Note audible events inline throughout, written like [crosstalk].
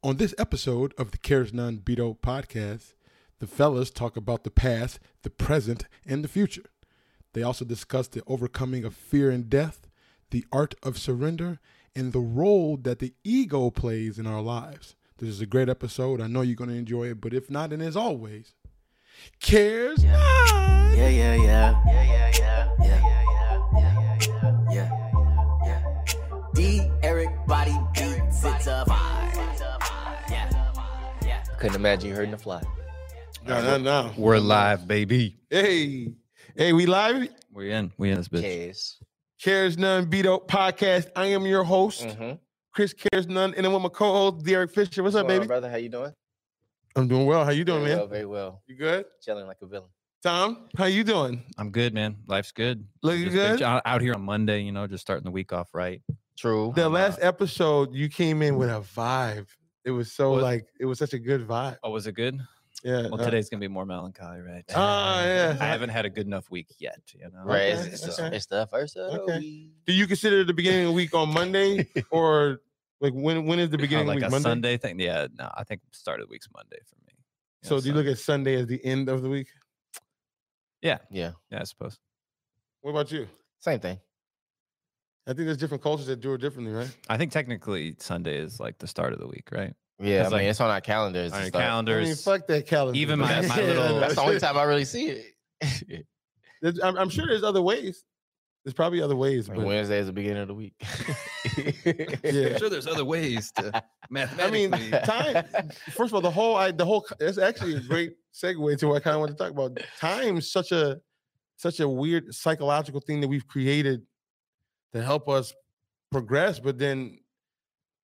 On this episode of the Cares None Beto podcast, the fellas talk about the past, the present, and the future. They also discuss the overcoming of fear and death, the art of surrender, and the role that the ego plays in our lives. This is a great episode. I know you're going to enjoy it, but if not, then as always, Cares None. Yeah, yeah, yeah. Yeah, yeah, yeah. Yeah, yeah, Couldn't imagine you hurting a fly. No, no, no. We're live, baby. Hey, hey, we live. We're in. We in this bitch. Case. Cares None Beto podcast. I am your host, Mm-hmm. Chris Cares None, and I'm with my co-host, De'Eric Fisher. What's up, baby? brother? How you doing? I'm doing well. How you doing, very man? Well, very well. You good? Chilling like a villain. Tom, how you doing? I'm good, man. Life's good. Looking Just good? been out out here on Monday, you know, just starting the week off right. True. The I'm, last uh, episode, you came in with a vibe. It was so What? like it was such a good vibe. Oh, was it good? Yeah. Well, uh, today's gonna be more melancholy, right? [laughs] Ah, yeah. I haven't had a good enough week yet, you know. right. Okay, It's, it's, okay. it's the first of the Okay. week. Do you consider the beginning of the week on Monday [laughs] or like when when is the Oh, beginning like of a the week? Monday. Sunday thing. Yeah, no, I think start of the week's Monday for me. Yeah, So do you look at Sunday as the end of the week? Yeah, yeah. Yeah, I suppose. What about you? Same thing. I think there's different cultures that do it differently, right? I think technically Sunday is like the start of the week, right? Yeah. I It's mean, like- it's on our calendars. On and your. I calendars. mean, fuck that calendar. Even my- my [laughs] little- That's the only time I really see it. [laughs] I'm, I'm sure there's other ways. There's probably other ways, Like but Wednesday is the beginning of the week. Yeah. I'm sure there's other ways to [laughs] I mathematically. mean, time. First of all, the whole, I, the whole. It's actually a great segue to what I kind of want to talk about. Time's such a, such a weird psychological thing that we've created to help us progress, but then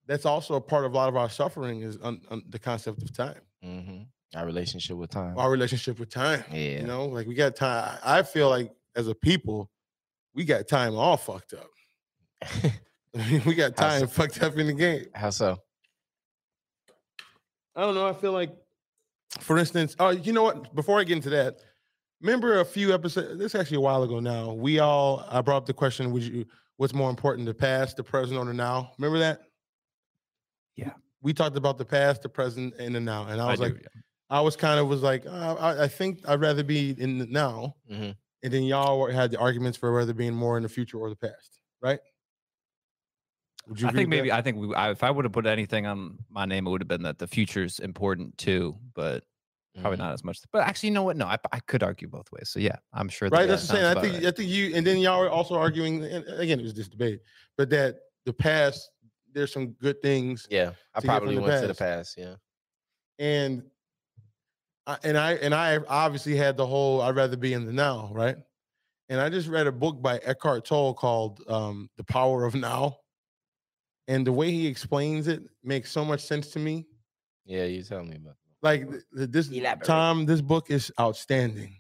that's also a part of a lot of our suffering is on, the concept of time, hmm Our relationship with time. our relationship with time. Yeah. You know, like we got time. I feel like as a people, we got time all fucked up. I [laughs] mean, [laughs] we got time so? fucked up in the game. How so? I don't know. I feel like, for instance, oh, you know what? Before I get into that, remember a few episodes. This is actually a while ago now. We all I brought up the question: Would you? What's more important, the past, the present, or the now? Remember that? Yeah. We talked about the past, the present, and the now, and I I was do, like, yeah. I was kind of was like, uh, I, I think I'd rather be in the now, hmm and then y'all had the arguments for whether being more in the future or the past, right? Would I think maybe that? I think we, I, if I would have put anything on my name, it would have been that the future's important too, but probably Mm-hmm. not as much. But actually, you know what? No, I, I could argue both ways. So yeah, I'm sure. right. that That's the same. sounds I think right. I think you and then y'all were also arguing. And again, it was this debate, but that the past there's some good things, Yeah. I to get from probably the went to the past. past. Yeah. and I, and I and I obviously had the whole I'd rather be in the now, right? And I just read a book by Eckhart Tolle called um, "The Power of Now," and the way he explains it makes so much sense to me. Yeah. You tell me about Like th- th- this, Elaborate. Tom, this book is outstanding.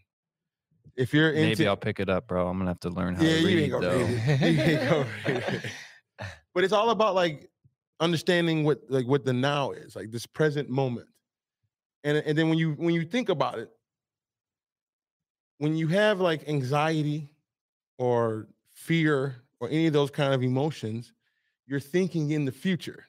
If you're into, Maybe I'll pick it up, bro. I'm gonna have to learn how Yeah, to you read ain't gonna though. read it. You ain't gonna [laughs] read it. But it's all about like understanding what like what the now is like this present moment and and then when you when you think about it when you have like anxiety or fear or any of those kind of emotions you're thinking in the future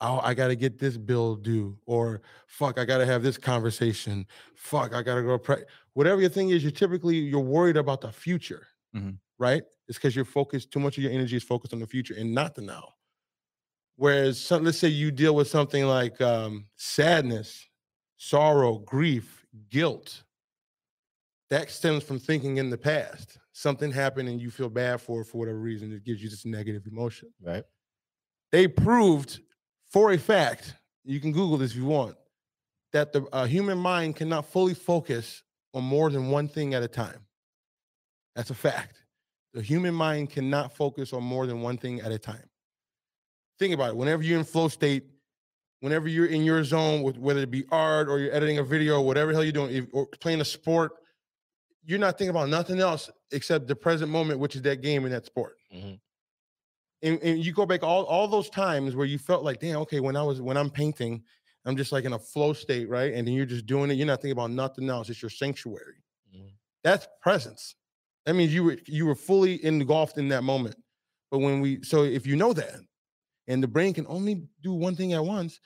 oh i gotta get this bill due or fuck i gotta have this conversation fuck i gotta go pre-. whatever your thing is you're typically you're worried about the future Mhm. Right? It's because you're focused too much of your energy is focused on the future and not the now. Whereas some, let's say you deal with something like um, sadness sorrow grief guilt that stems from thinking in the past. Something happened and you feel bad for it for whatever reason it gives you this negative emotion. Right. they proved for a fact you can google this if you want that the uh, human mind cannot fully focus on more than one thing at a time. That's a fact the human mind cannot focus on more than one thing at a time think about it whenever you're in flow state whenever you're in your zone with whether it be art or you're editing a video or whatever the hell you're doing or playing a sport you're not thinking about nothing else except the present moment which is that game and that sport hmm and, and you go back all, all those times where you felt like, damn, okay, when I was when I'm painting, I'm just like in a flow state, right? And then you're just doing it. You're not thinking about nothing else. It's your sanctuary. Mhm. That's presence. That means you were you were fully engulfed in that moment. But when we so if you know that, and the brain can only do one thing at once.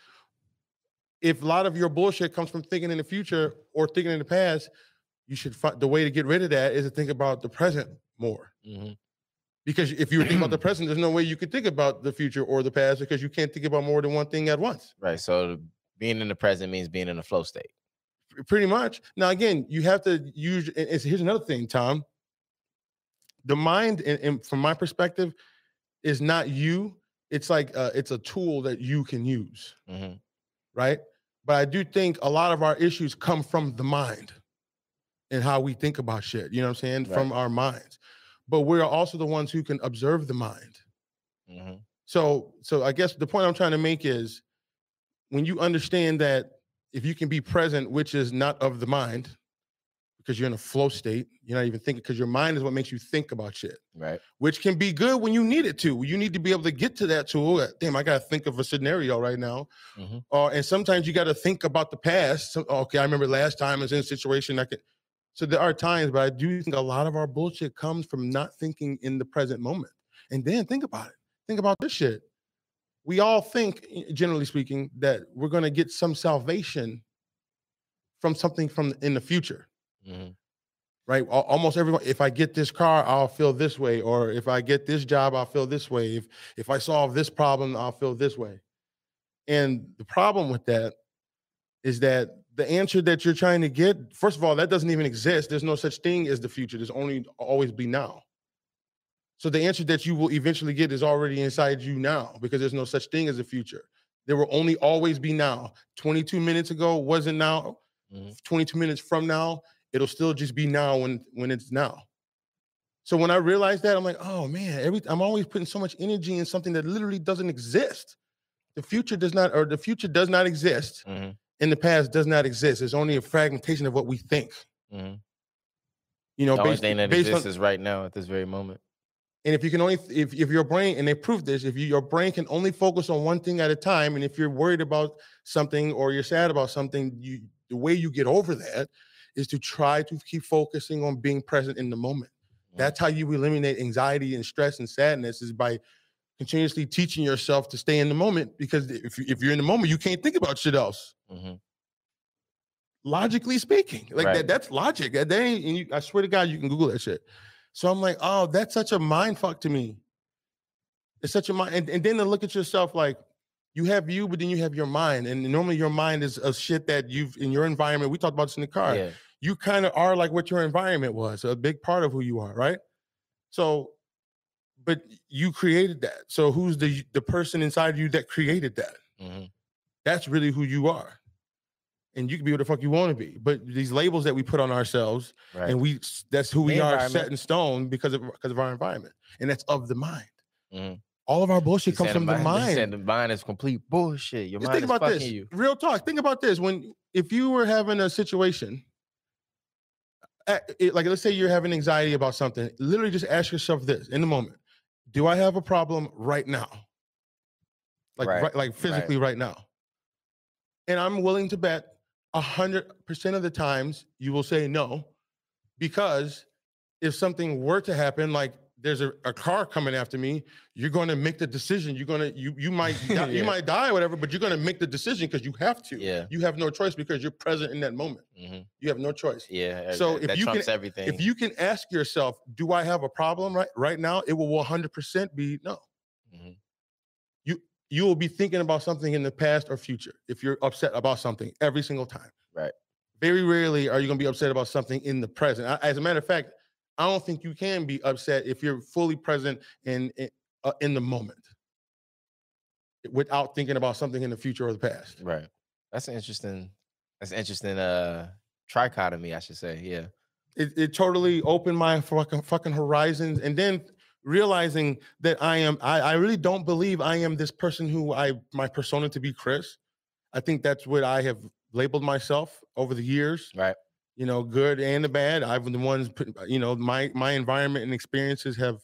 If a lot of your bullshit comes from thinking in the future or thinking in the past, you should find the way to get rid of that is to think about the present more. Mhm. Because if you were thinking about the [clears throat] present, there's no way you could think about the future or the past because you can't think about more than one thing at once. Right. So being in the present means being in a flow state. Pretty much. Now, again, you have to use. and here's another thing, Tom. The mind, and, and from my perspective, is not you. It's like uh, it's a tool that you can use, hmm right? But I do think a lot of our issues come from the mind and how we think about shit. You know what I'm saying? Right. From our minds. But we're also the ones who can observe the mind. hmm So, so I guess the point I'm trying to make is when you understand that if you can be present, which is not of the mind, because you're in a flow state, you're not even thinking because your mind is what makes you think about shit, Right. which can be good when you need it to. You need to be able to get to that tool. uh, Damn, I got to think of a scenario right now. Mhm. Or and sometimes you got to think about the past. So, okay, I remember last time I was in a situation I could. So there are times, but I do think a lot of our bullshit comes from not thinking in the present moment. And then think about it. Think about this shit. We all think, generally speaking, that we're going to get some salvation from something from in the future, hmm right? Almost everyone. If I get this car, I'll feel this way, or if I get this job, I'll feel this way. If if I solve this problem, I'll feel this way. And the problem with that is that the answer that you're trying to get, first of all, that doesn't even exist. There's no such thing as the future. There's only always be now. So the answer that you will eventually get is already inside you now because there's no such thing as a future. There will only always be now. 22 minutes ago wasn't now. Mhm. 22 minutes from now, it'll still just be now when when it's now. So when I realized that, I'm like, oh man, every I'm always putting so much energy in something that literally doesn't exist. The future does not, or the future does not exist, hmm and the past does not exist. It's only a fragmentation of what we think. hmm You know, the only based, thing that exists on, is right now at this very moment. and if you can only if, if your brain and they proved this, if you, your brain can only focus on one thing at a time, and if you're worried about something or you're sad about something, you the way you get over that is to try to keep focusing on being present in the moment. Mhm. That's how you eliminate anxiety and stress and sadness is by continuously teaching yourself to stay in the moment. Because if you, if you're in the moment, you can't think about shit else. hmm Logically speaking, like Right. that, that's logic. That they ain't, and you, I swear to God, you can Google that shit. So I'm like, oh, that's such a mind fuck to me. It's such a mind, and, and then to look at yourself like you have you, but then you have your mind, and normally your mind is a shit that you've in your environment. We talked about this in the car. Yeah. you kind of are like what your environment was, a big part of who you are, right? So, but you created that. So who's the the person inside you that created that? hmm That's really who you are. And you can be what the fuck you want to be. But these labels that we put on ourselves Right. and we that's who we are set in stone because of because of our environment. And that's of the mind. Mhm. All of our bullshit comes from the mind- said the mind is complete bullshit. Your Just mind think is about fucking this. you. Real talk. Think about this. When if you were having a situation, uh, it- like let's say you're having anxiety about something, literally just ask yourself this in the moment: Do I have a problem right now? Like Right, right, like physically right now. And I'm willing to bet a hundred percent of the times you will say no, because if something were to happen, like there's a, a car coming after me, you're going to make the decision. You're going to you you might [laughs] die, you might die or whatever, but you're going to make the decision because you have to. Yeah. You have no choice because you're present in that moment. hmm You have no choice. Yeah. uh, So that, if that you can- everything. If you can ask yourself, do I have a problem right right now? It will 100% be no. Mhm. You will be thinking about something in the past or future if you're upset about something every single time. Right. Very rarely are you going to be upset about something in the present. As a matter of fact, I don't think you can be upset if you're fully present in in, uh, in the moment without thinking about something in the future or the past. Right. That's an interesting. That's an interesting. Uh, trichotomy, I should say. Yeah. it, it totally opened my fucking fucking horizons and then realizing that i am I, I really don't believe i am this person who i my persona to be chris i think that's what i have labeled myself over the years Right. You know good and the bad i've been the ones uh, you know my my environment and experiences have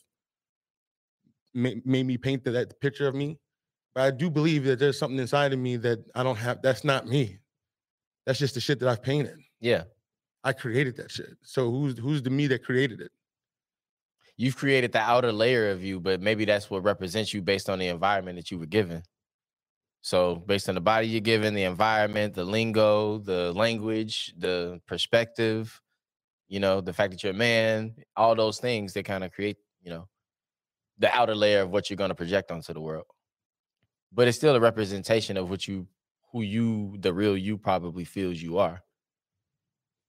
ma- made me paint that, that picture of me but i do believe that there's something inside of me that i don't have that's not me that's just the shit that i've painted Yeah. I created that shit. So who's who's the me that created it? you've created the outer layer of you, but maybe that's what represents you based on the environment that you were given. So, based on the body you're given, the environment, the lingo, the language, the perspective, you know, the fact that you're a man, all those things that kind of create, you know, the outer layer of what you're going to project onto the world. But it's still a representation of what you, who you, the real you probably feels you are.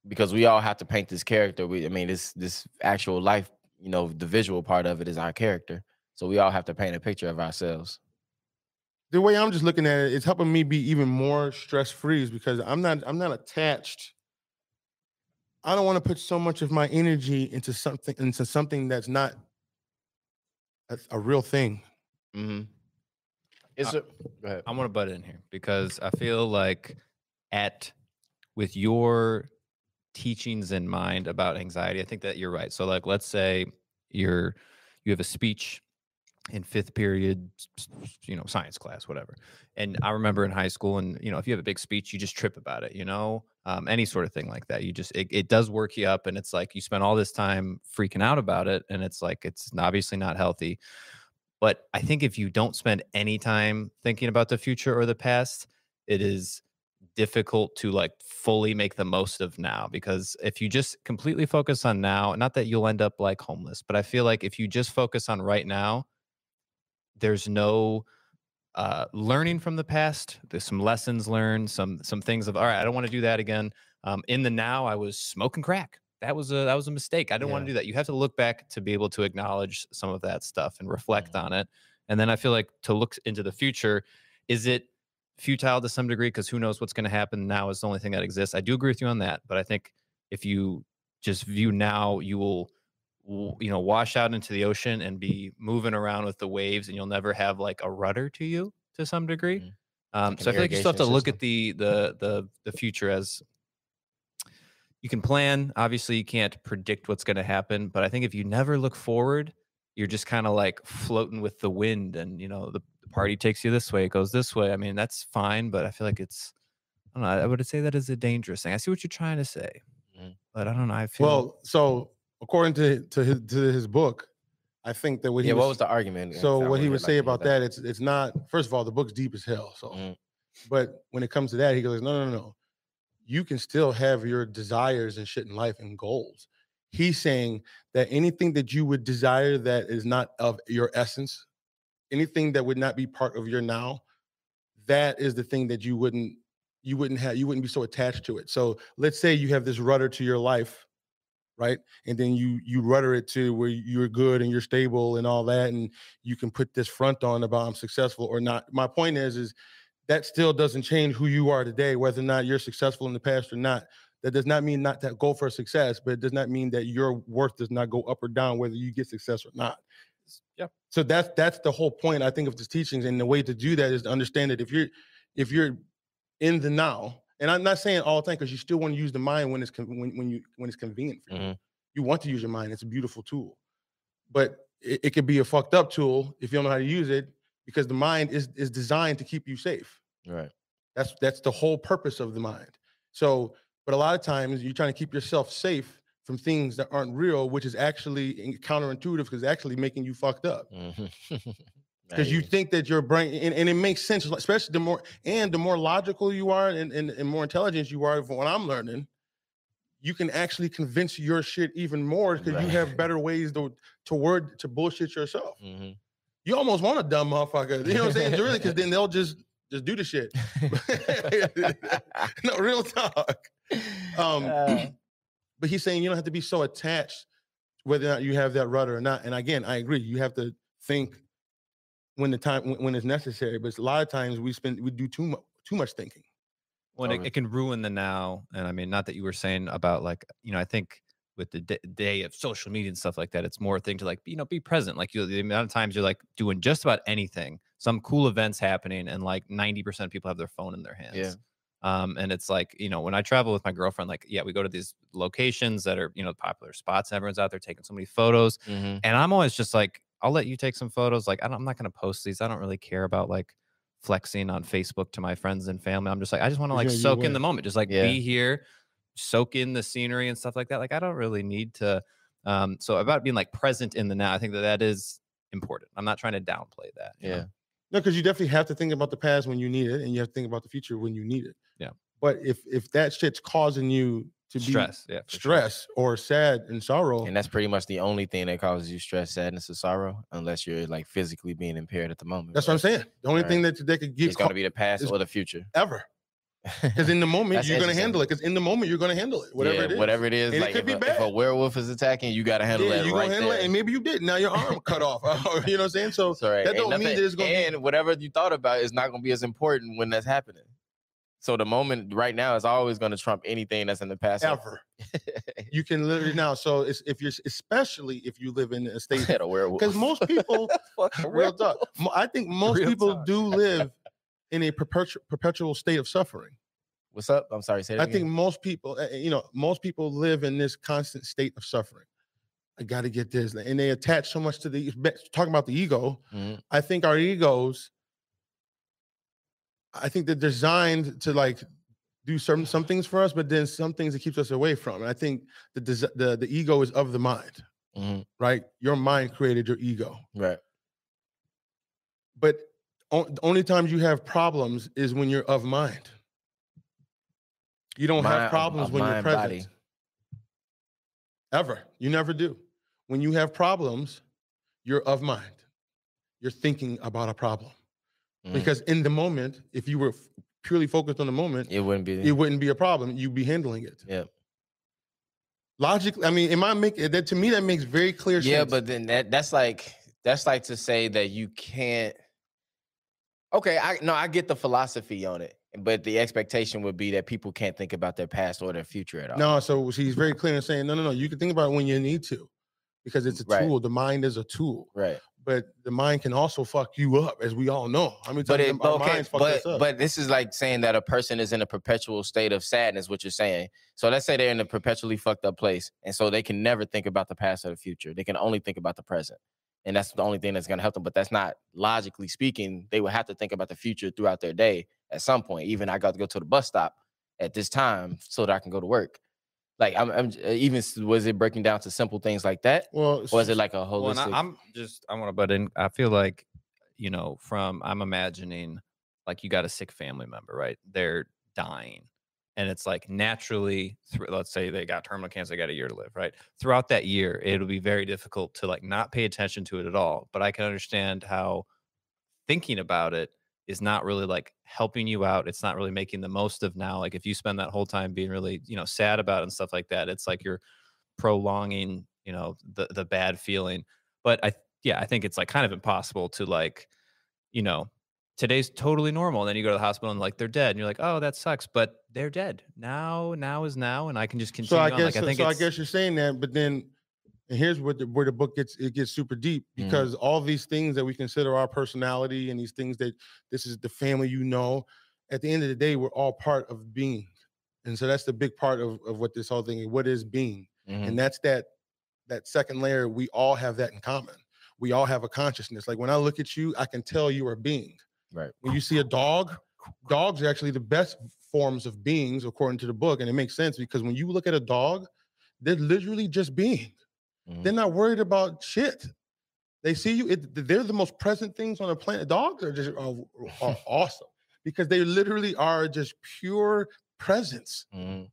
Because we all have to paint this character. We, I mean, this this actual life, you know, the visual part of it is our character. So we all have to paint a picture of ourselves. The way I'm just looking at it, it's helping me be even more stress free is because I'm not I'm not attached. I don't want to put so much of my energy into something into something that's not a, a real thing. Mm-hmm. It's Uh, a, go ahead. I want to butt in here because I feel like at with your teachings in mind about anxiety, I think that you're right. So like let's say you're you have a speech in fifth period, you know, science class, whatever. And I remember in high school, and you know, if you have a big speech, you just trip about it, you know, um, any sort of thing like that. You just it, it does work you up, and it's like you spend all this time freaking out about it, and it's like it's obviously not healthy. But I think if you don't spend any time thinking about the future or the past, it is difficult to like fully make the most of now because if you just completely focus on now, not that you'll end up like homeless, but I feel like if you just focus on right now, there's no uh, learning from the past. There's some lessons learned, some some things of all right. I don't want to do that again. Um, in the now, I was smoking crack. That was a that was a mistake. I didn't want to do that. You have to look back to be able to acknowledge some of that stuff and reflect Mhm. on it. And then I feel like to look into the future, is it futile to some degree? Because who knows what's going to happen now is the only thing that exists. I do agree with you on that, but I think if you just view now, you will you know wash out into the ocean and be moving around with the waves and you'll never have like a rudder to you to some degree. Mhm. um, Like so i feel like you still have to irrigation look at the the the the future as you can plan. Obviously you can't predict what's going to happen but i think if you never look forward you're just kind of like floating with the wind and you know the, party takes you this way it goes this way. I mean that's fine but i feel like it's i don't know i would say that is a dangerous thing. I see what you're trying to say Mhm. but i don't know i feel Well, so according to to his to his book, I think that what he yeah, was, what was the argument? so what he would say about that, it's it's not first of all the book's deep as hell. So, Mhm. but when it comes to that, he goes, no, no, no, no. You can still have your desires and shit in life and goals. He's saying that anything that you would desire that is not of your essence, anything that would not be part of your now, that is the thing that you wouldn't you wouldn't have you wouldn't be so attached to it. So let's say you have this rudder to your life, right? And then you you rudder it to where you're good and you're stable and all that, and you can put this front on about I'm successful or not. My point is, is that still doesn't change who you are today, whether or not you're successful in the past or not. That does not mean not to go for success, but it does not mean that your worth does not go up or down whether you get success or not. Yeah. So that's that's the whole point I think of this teachings, and the way to do that is to understand that if you're if you're in the now, and I'm not saying all the time because you still want to use the mind when it's con- when when you when it's convenient for you. Mhm. You want to use your mind; it's a beautiful tool, but it, it could be a fucked up tool if you don't know how to use it because the mind is is designed to keep you safe. Right. That's that's the whole purpose of the mind. So, but a lot of times you're trying to keep yourself safe from things that aren't real, which is actually counterintuitive because it's actually making you fucked up. Mhm. [laughs] Because you think that your brain, and, and it makes sense, especially the more and the more logical you are and, and, and more intelligent you are. From what I'm learning, you can actually convince your shit even more because you have better ways to to word to bullshit yourself. Mhm. You almost want a dumb motherfucker, you know what I'm saying? really, because then they'll just just do the shit. [laughs] [laughs] no, real talk. Um, Uh, but he's saying you don't have to be so attached whether or not you have that rudder or not. And again, I agree. You have to think when the time when, when it's necessary. But a lot of times we spend we do too much too much thinking. when it, it can ruin the now and i mean not that you were saying about like you know i think with the d- day of social media and stuff like that it's more a thing to like you know be present like you the amount of times you're like doing just about anything some cool events happening and like 90% of people have their phone in their hands Yeah. um and it's like you know when i travel with my girlfriend like yeah we go to these locations that are you know popular spots and everyone's out there taking so many photos mhm. and I'm always just like, I'll let you take some photos. Like, I don't, I'm not going to post these. I don't really care about like flexing on Facebook to my friends and family. I'm just like, I just want to like gonna soak in the moment, just like Yeah. be here, soak in the scenery and stuff like that. Like, I don't really need to Um, so about being like present in the now, I think that that is important. I'm not trying to downplay that. you know? Yeah. No, because you definitely have to think about the past when you need it, and you have to think about the future when you need it. Yeah. But if if that shit's causing you to stress. Yeah. be for sure. stress or sad and sorrow, And that's pretty much the only thing that causes you stress, sadness, or sorrow, unless you're like physically being impaired at the moment. that's what I'm saying. The only Right. thing that that could get It's gonna be the past or the future. ever. [laughs] Because in the moment you're gonna handle it. Because in the moment you're gonna handle it. Whatever Yeah, it is. Whatever it is, And it could if, be a, if a werewolf is attacking, you gotta handle yeah, that you're right gonna handle there. it, and maybe you did. Now your arm [laughs] cut off. [laughs] you know what I'm saying? So right. that don't mean nothing- that it's gonna be- and whatever you thought about is not gonna be as important when that's happening. So the moment right now is always gonna trump anything that's in the past. ever [laughs] you can literally now. So it's, if you're especially if you live in a [laughs] state Had a werewolf. because most people [laughs] real talk. I think most Real people talk. do live in a perpetual perpetual state of suffering. What's up? I'm sorry. Say that I again. think most people, uh, you know, most people live in this constant state of suffering. I got to get this, and they attach so much to the talking about the ego. Mhm. I think our egos, I think they're designed to like do certain some things for us, but then some things it keeps us away from. And I think the desi- the the ego is of the mind, Mhm. right? Your mind created your ego, Right. but the only times you have problems is when you're of mind. You don't Mind- have problems when you're present. body. Ever. You never do. When you have problems, you're of mind. You're thinking about a problem. Mhm. Because in the moment, if you were f- purely focused on the moment, It wouldn't be. it wouldn't be a problem. You'd be handling it. Yeah. Logically, I mean, am I making that to me that makes very clear yeah, sense. but then that that's like that's like to say that you can't. Okay, I no, I get the philosophy on it, but the expectation would be that people can't think about their past or their future at all. no, so she's very clear in saying, no, no, no, you can think about it when you need to. Because it's a Right. tool. The mind is a tool. right? But the mind can also fuck you up, as we all know. I mean, But it, our okay, but us up. but this is like saying that a person is in a perpetual state of sadness. What you're saying. So let's say they're in a perpetually fucked up place, and so they can never think about the past or the future. They can only think about the present, and that's the only thing that's going to help them. But that's not logically speaking. They would have to think about the future throughout their day at some point. Even I got to go to the bus stop at this time so that I can go to work. Like I'm, I'm uh, even was it breaking down to simple things like that, well, or is it like a Well, holistic? and I, I'm just I want to butt in. I feel like, you know, from I'm imagining like you got a sick family member, right? They're dying. And it's like naturally, let's say they got terminal cancer, they got a year to live, right? Throughout that year, it'll be very difficult to like not pay attention to it at all. But I can understand how thinking about it is not really like helping you out. It's not really making the most of now. Like if you spend that whole time being really, you know, sad about it and stuff like that, it's like you're prolonging, you know, the the bad feeling. But I yeah, I think it's like kind of impossible to like, you know, today's totally normal. And then you go to the hospital and like they're dead. And you're like, oh, that sucks. But they're dead. Now, now is now, and I can just continue so I guess like I think so I guess you're saying that, but then and here's what the, where the book gets it gets super deep Mhm. because all these things that we consider our personality and these things that this is the family you know, at the end of the day, we're all part of being, and so that's the big part of of what this whole thing is. What is being, Mhm. and that's that that second layer. We all have that in common. We all have a consciousness. Like when I look at you, I can tell you are being. Right. When you see a dog, dogs are actually the best forms of beings according to the book, and it makes sense because when you look at a dog, they're literally just being. Mhm. They're not worried about shit. They see you. It, they're the most present things on the planet. Dogs are just are, are [laughs] awesome because they literally are just pure presence. Mhm.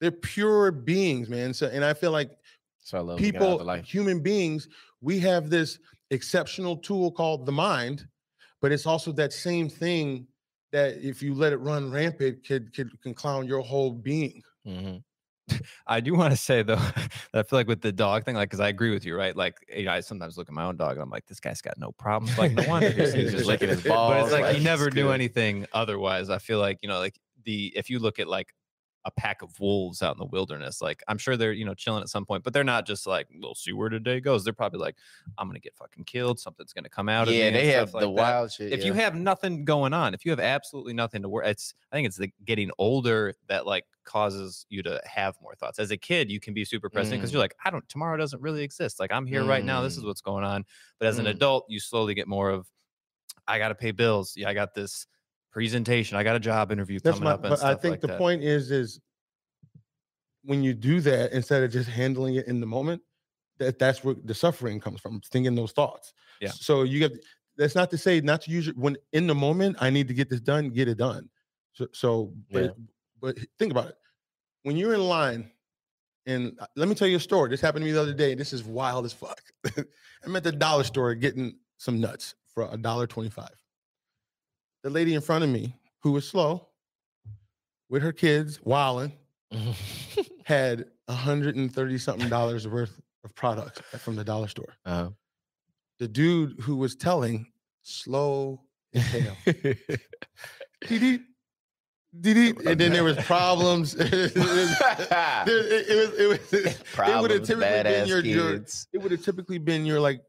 They're pure beings, man. So, and I feel like So I love people, human beings, we have this exceptional tool called the mind, but it's also that same thing that if you let it run rampant, could could can clown your whole being. Mhm. [laughs] I do want to say though, [laughs] that I feel like with the dog thing, like, because I agree with you, right? Like, you know, I sometimes look at my own dog and I'm like, this guy's got no problems. Like, no wonder he's, just [laughs] licking his But it's like like, he never knew anything otherwise. I feel like you know, like the if you look at like a pack of wolves out in the wilderness, like I'm sure they're you know chilling at some point, but they're not just like we'll see where today goes. They're probably like, I'm gonna get fucking killed. Something's gonna come out. Yeah, they have the like that wild shit. if you have nothing going on, if you have absolutely nothing to worry, it's I think it's the getting older that like causes you to have more thoughts. As a kid, you can be super present because Mm. you're like, I don't tomorrow doesn't really exist. Like I'm here right now. This is Mm. what's going on. But as an Mm. adult, you slowly get more of I gotta pay bills. Yeah, I got this presentation. I got a job interview That's coming my. up. But I think like the that. point is, is when you do that instead of just handling it in the moment, that that's where the suffering comes from, thinking those thoughts. Yeah. So you get that's not to say not to use it when in the moment I need to get this done, get it done. So so but Yeah. but think about it. When you're in line, and uh, let me tell you a story. This happened to me the other day. This is wild as fuck. [laughs] I'm at the dollar store getting some nuts for a dollar twenty-five. The lady in front of me, who was slow, with her kids, wilding, [laughs] had a hundred and thirty something dollars worth of products from the dollar store. uh, The dude who was telling, slow hell. [laughs] Dee-dee, dee-dee, and then there was [laughs] problems. it, was, it, was, it was, it would have typically been your, your, kids. it would have typically been your like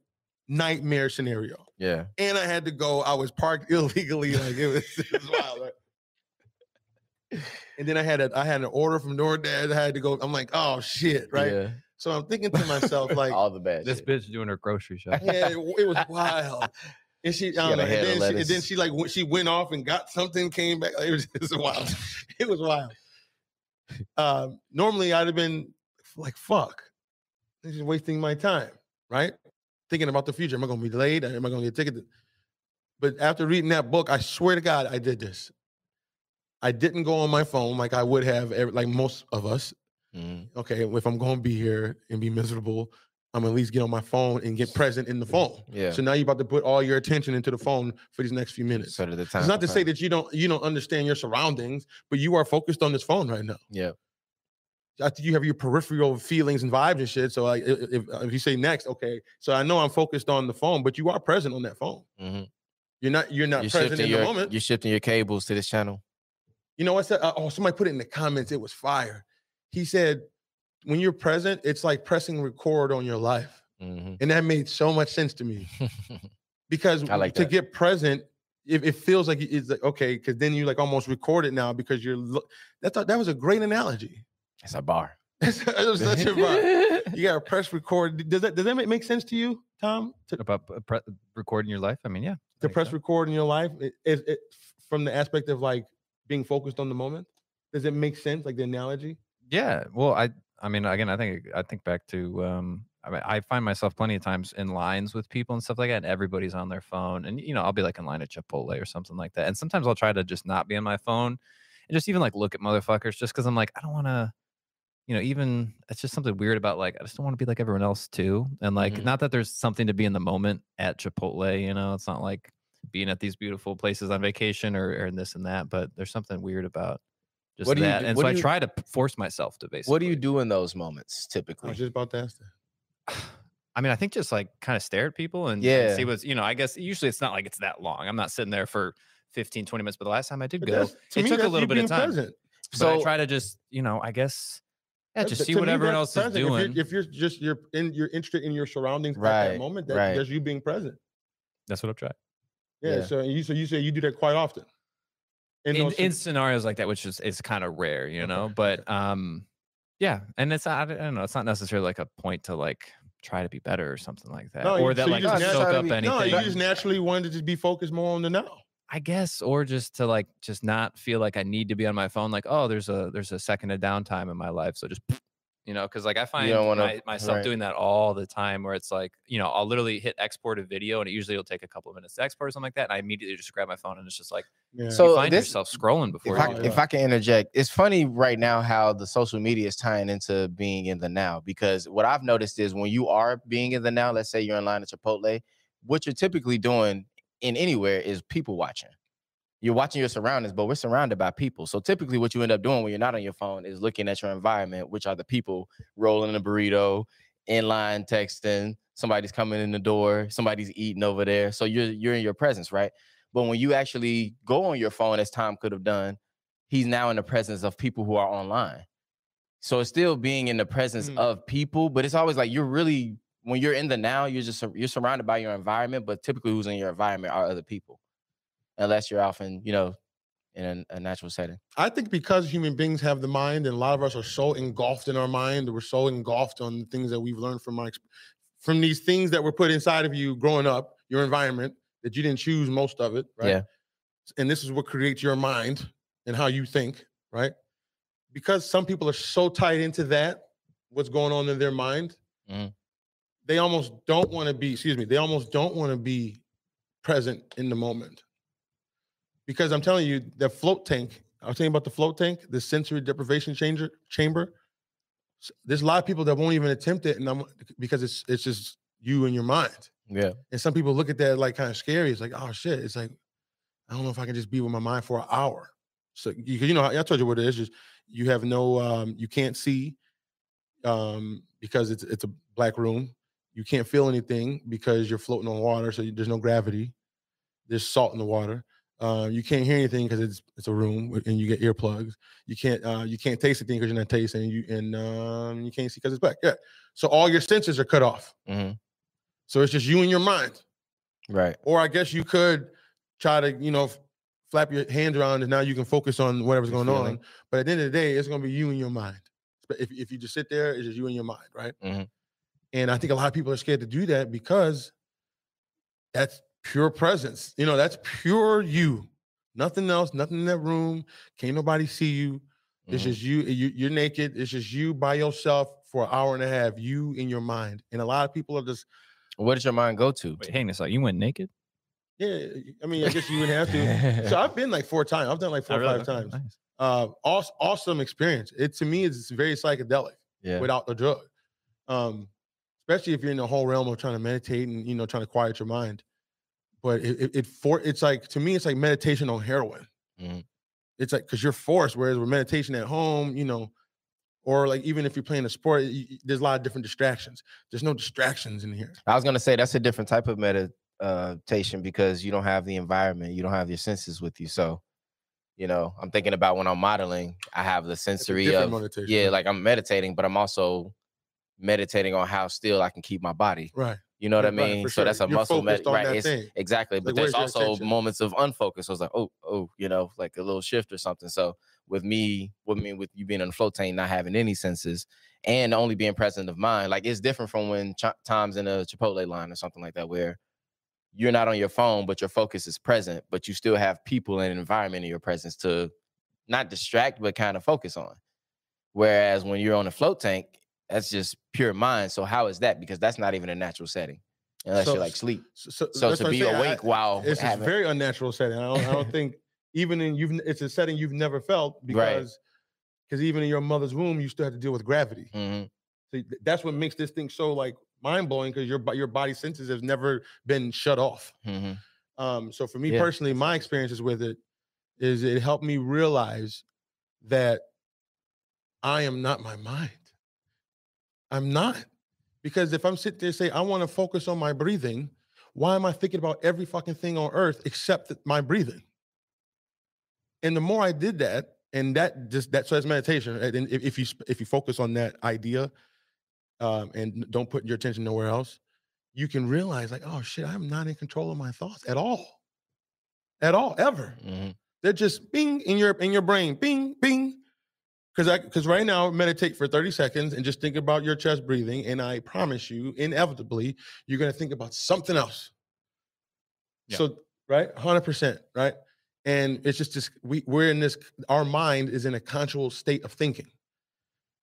nightmare scenario. Yeah. And I had to go. I was parked [laughs] illegally. Like it was, it was wild. right? And then I had a I had an order from DoorDash. I had to go. I'm like, oh shit, right? Yeah. So I'm thinking to [laughs] myself, like, all the bad. This shit. bitch doing her grocery shop. yeah, it, it was [laughs] wild. And she, I got don't know, and, then she, and then she like went- she went off and got something, came back. It was, it was wild. It was wild. Um, normally I'd have been like, fuck, this is wasting my time, right? Thinking about the future. Am I gonna be delayed? Am I gonna get a ticket? But after reading that book, I swear to God, I did this. I didn't go on my phone like I would have, like most of us. Mhm. Okay, if I'm gonna be here and be miserable, I'm at least get on my phone and get present in the phone. Yeah. So now you're about to put all your attention into the phone for these next few minutes. So the time. It's not to say that you don't you don't understand your surroundings, but you are focused on this phone right now. Yeah. I think you have your peripheral feelings and vibes and shit. So like, i- i- if if you say next, okay, so I know I'm focused on the phone, but you are present on that phone. Mhm. You're not you're not You're present in your the moment. you're shifting your cables to this channel. You know what? said- uh, Oh, somebody put it in the comments. It was fire. He said, when you're present, it's like pressing record on your life. Mhm. And that made so much sense to me [laughs] because I like to that. get present, it, it feels like it's like, okay, because then you like almost record it now because you're, that's a, that was a great analogy. It's a bar. [laughs] that was such a bar. You got to [laughs] press record. Does that, does that make, make sense to you, Tom? To, About pre- recording your life. I mean, yeah. to press so. record in your life it, it, it, from the aspect of like being focused on the moment? Does it make sense? Like the analogy? Yeah. Well, I I mean, again, I think I think back to um I mean, I find myself plenty of times in lines with people and stuff like that, and everybody's on their phone. And you know, I'll be like in line at Chipotle or something like that. And sometimes I'll try to just not be on my phone and just even like look at motherfuckers just because I'm like, I don't want to, you know, even it's just something weird about like I just don't want to be like everyone else too. And like, Mhm. not that there's something to be in the moment at Chipotle, you know, it's not like being at these beautiful places on vacation or, or this and that, but there's something weird about just What do you that. do- and so do I try to force myself to basically. What do you do in those moments typically? I typically? was just about to ask that. [sighs] I mean, I think just like kind of stare at people and, and Yeah. see what's, you know, I guess usually it's not like it's that long. I'm not sitting there for 15, 20 minutes, but the last time I did But go, to it me, took a little bit of time. present. But I try to just, you know, I guess, yeah, just see what me, everyone that's else is present. If doing. you're, if you're just you're in you're interested in your surroundings at Right, that moment, that, right. that's you being present. That's what I've tried. Yeah. Yeah. So you so you say you do that quite often. In In, in scenarios like that, which is, is kind of rare, you know, okay. but um, yeah. And it's, not, I don't know, it's not necessarily like a point to like try to be better or something like that. No, you- or that so you like just naturally- soak up No, anything. no, you just naturally wanted to just be focused more on the now. I guess, or just to like just not feel like I need to be on my phone. Like, oh, there's a there's a second of downtime in my life, so just [laughs] you know, because like I find don't wanna- my, myself right. doing that all the time, where it's like you know I'll literally hit export a video, and it usually will take a couple of minutes to export or something like that, and I immediately just grab my phone, and it's just like Yeah. So you find this- yourself scrolling before if you I, if. I can interject, it's funny right now how the social media is tying into being in the now. Because what I've noticed is when you are being in the now, let's say you're in line at Chipotle, what you're typically doing in anywhere is people watching. You're watching your surroundings, but we're surrounded by people. So typically, what you end up doing when you're not on your phone is looking at your environment, which are the people rolling a burrito, in line texting, somebody's coming in the door, somebody's eating over there. So you're you're in your presence, right? But when you actually go on your phone, as Tom could have done, he's now in the presence of people who are online. So it's still being in the presence Mm. of people, but it's always like you're really when you're in the now, you're just you're surrounded by your environment, but typically who's in your environment are other people, unless you're often you know in a, a natural setting. I think because human beings have the mind, and a lot of us are so engulfed in our mind, we're so engulfed on the things that we've learned from our, ex- from these things that were put inside of you growing up, your environment that you didn't choose most of it, right? Yeah. And this is what creates your mind and how you think, right? Because some people are so tied into that, what's going on in their mind, Mhm. They almost don't want to be, excuse me, they almost don't want to be present in the moment. Because I'm telling you, the float tank, I was telling about the float tank, the sensory deprivation changer chamber. There's a lot of people that won't even attempt it, and I'm because it's it's just you and your mind. Yeah. And some people look at that like kind of scary. It's like, oh shit. It's like, I don't know if I can just be with my mind for an hour. So you, you know, I told you what it is. Just you have no, um, you can't see, um, because it's it's a black room. You can't feel anything because you're floating on water, so you, there's no gravity. There's salt in the water. Uh, you can't hear anything because it's it's a room and you get earplugs. You can't uh, you can't taste anything because you're not tasting. You and um, you can't see because it's black. Yeah. So all your senses are cut off. hmm So it's just you and your mind. Right. Or I guess you could try to, you know, flap your hands around and now you can focus on whatever's going on. But at the end of the day, it's going to be you and your mind. If, if you just sit there, it's just you and your mind, right? Mhm. And I think a lot of people are scared to do that because that's pure presence. You know, that's pure you. Nothing else, nothing in that room. Can't nobody see you. It's Mhm. just you, you. You're naked. It's just you by yourself for an hour and a half, you in your mind. And a lot of people are just, What does your mind go to? Wait, hang on a second. You went naked? yeah, I mean, I guess you would have to. So [laughs] I've been like four times. I've done like four or really? five Okay, times. nice. Uh, awesome, awesome experience. It to me is very psychedelic yeah. without the drug. Um, especially if you're in the whole realm of trying to meditate and you know trying to quiet your mind. But it it, it for it's like to me it's like meditation on heroin. Mhm. It's like because you're forced, whereas with meditation at home, you know, or like even if you're playing a sport, y- y- there's a lot of different distractions. There's no distractions in here. I was gonna say that's a different type of meditation because you don't have the environment, you don't have your senses with you. So, you know, I'm thinking about when I'm modeling, I have the sensory of meditation, yeah, like I'm meditating, but I'm also meditating on how still I can keep my body. right. You know what I Right, right, mean? for So sure. that's a You're muscle med- right? that exactly. But Like, there's also attention? moments of unfocus. So I was like, oh, oh, you know, like a little shift or something. So with me, with me, with you being on the float tank, not having any senses, and only being present of mind, like it's different from when ch- times in a Chipotle line or something like that, where you're not on your phone, but your focus is present, but you still have people and environment in your presence to not distract, but kind of focus on. Whereas when you're on a float tank, that's just pure mind. So how is that? Because that's not even a natural setting unless So- you're like sleep. So, so, So to be saying. I- awake while it's a very unnatural setting. I don't, I don't think even in you've it's a setting you've never felt Right. because because even in your mother's womb you still have to deal with gravity. Mhm. So that's what makes this thing so like mind blowing because your your body senses have never been shut off. Mhm. Um, so for me Yeah. personally, my experiences with it is it helped me realize that I am not my mind. I'm not. Because if I'm sitting there and say I want to focus on my breathing, why am I thinking about every fucking thing on earth except my breathing? And the more I did that, and that just that so that's meditation. And if, if you if you focus on that idea, um, and don't put your attention nowhere else, you can realize like, oh shit, I'm not in control of my thoughts at all, at all, ever. Mhm. They're just bing in your in your brain, bing, bing. Because I because right now meditate for 30 seconds and just think about your chest breathing, and I promise you, inevitably, you're gonna think about something else. Yeah. So right, hundred percent, right, and it's just this we we're in this. Our mind is in a conscious state of thinking,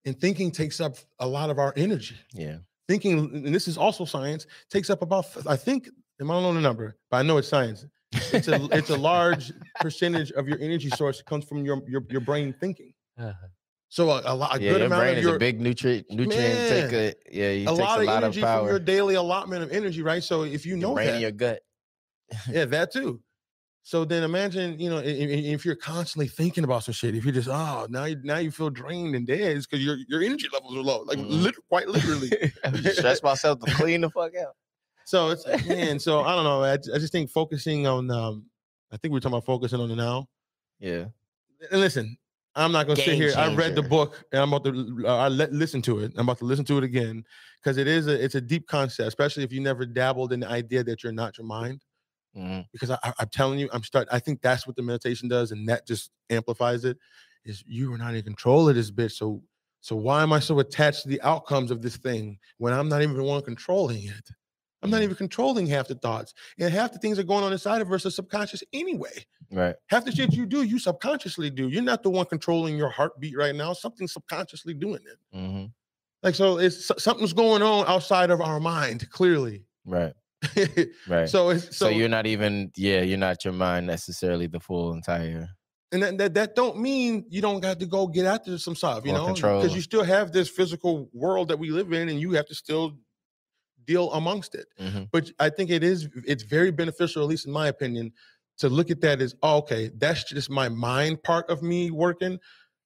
and thinking takes up a lot of our energy Yeah. thinking, and this is also science, takes up about I think I don't know the number, but I know it's science. It's a it's a [laughs] large percentage of your energy source comes from your your, your brain thinking. Uh-huh. So a, a lot, a yeah, good your amount brain of is a big nutrient nutrient Man, taker. Yeah, it a lot a of lot of energy from your daily allotment of energy, right? So if you Your know brain that, your gut. [laughs] yeah, that too. So then imagine, you know, if you're constantly thinking about some shit, if you're just oh now you now you feel drained and dead, it's because your your energy levels are low, like Mhm. lit- quite literally. [laughs] I stress myself to clean the fuck out. So it's man. So [laughs] I don't know. I, I just think focusing on. um I think we're talking about focusing on the now. Yeah. And listen, I'm not gonna sit here. I read the book and I'm about to. Uh, I let listen to it. I'm about to listen to it again because it is a. It's a deep concept, especially if you never dabbled in the idea that you're not your mind. Mhm. Because I, I'm telling you, I'm start. I think that's what the meditation does, and that just amplifies it. Is you are not in control of this bitch. So so why am I so attached to the outcomes of this thing when I'm not even the one controlling it? I'm not Mhm. even controlling half the thoughts, and half the things are going on inside of us are subconscious anyway. Right. Half the shit you do, you subconsciously do. You're not the one controlling your heartbeat right now. Something subconsciously doing it. hmm Like so, it's something's going on outside of our mind. Clearly, Right. [laughs] Right. so it's so, so, you're not even yeah, you're not your mind necessarily the full entire and that, that that don't mean you don't got to go get after some stuff, you know, because you still have this physical world that we live in, and you have to still deal amongst it. Mhm. But I think it is it's very beneficial, at least in my opinion, to look at that as oh, okay, that's just my mind part of me working.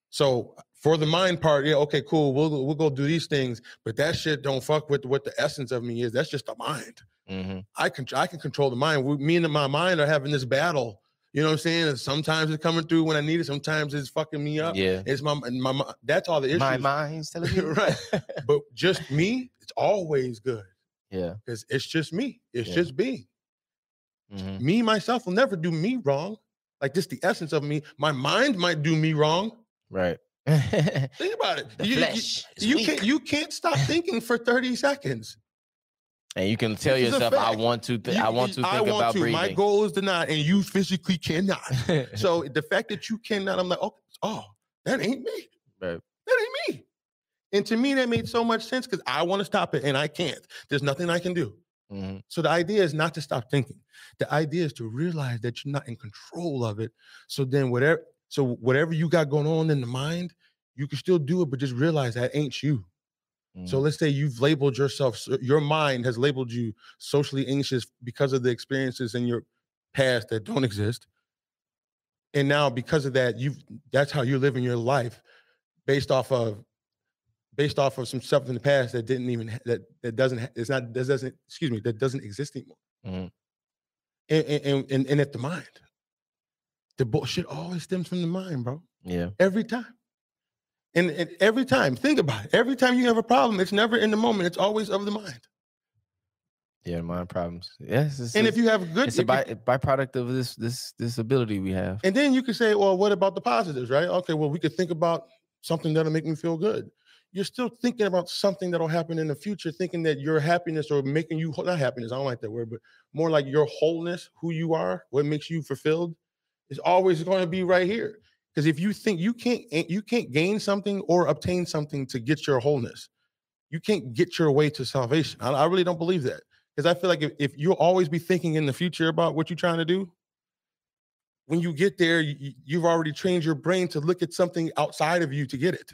So for the mind part, yeah, okay, cool. We'll go- we'll go do these things, but that shit don't fuck with what the essence of me is. That's just the mind. Mhm. I can I can control the mind. We, me and my mind are having this battle. You know what I'm saying? And sometimes it's coming through when I need it. Sometimes it's fucking me up. Yeah. It's my my, my that's all the issues. My mind's telling me. [laughs] Right. [laughs] But just me, it's always good yeah. because it's just me. It's Yeah. just being mhm. me myself will never do me wrong. Like this, the essence of me. My mind might do me wrong. Right. Think about it. [laughs] the you, you- you can't you can't stop [laughs] thinking for 30 seconds. and you can tell This yourself, I want to th- You- I want to think about to. breathing. My goal is to not, and you physically cannot. So [laughs] the fact that you cannot, I'm like, oh, oh, that ain't me. Right. That ain't me. And to me, that made so much sense because I want to stop it and I can't. There's nothing I can do. Mhm. So the idea is not to stop thinking. The idea is to realize that you're not in control of it. So then whatever, so whatever you got going on in the mind, you can still do it, but just realize that ain't you. So Mhm. let's say you've labeled yourself, your mind has labeled you socially anxious because of the experiences in your past that don't exist. And now because of that, you've that's how you're living your life based off of based off of some stuff in the past that didn't even ha- that that doesn't it's not that doesn't excuse me that doesn't exist anymore. Mhm. And, and and and at the mind, the bullshit always stems from the mind, bro yeah. every time. And, and every time, think about it. Every time you have a problem, it's never in the moment. It's always of the mind. Yeah, mind problems. Yes. It's, And if you have good, it's a it can- by, byproduct of this this this ability we have. and then you can say, well, what about the positives, right? Okay, well, we could think about something that'll make me feel good. You're still thinking about something that'll happen in the future, thinking that your happiness or making you not happiness. I don't like that word, but more like your wholeness, who you are, what makes you fulfilled, is always going to be right here. Because if you think you can't, you can't gain something or obtain something to get your wholeness, you can't get your way to salvation. I, I really don't believe that. Because I feel like if, if you'll always be thinking in the future about what you're trying to do, when you get there, you- you've already trained your brain to look at something outside of you to get it.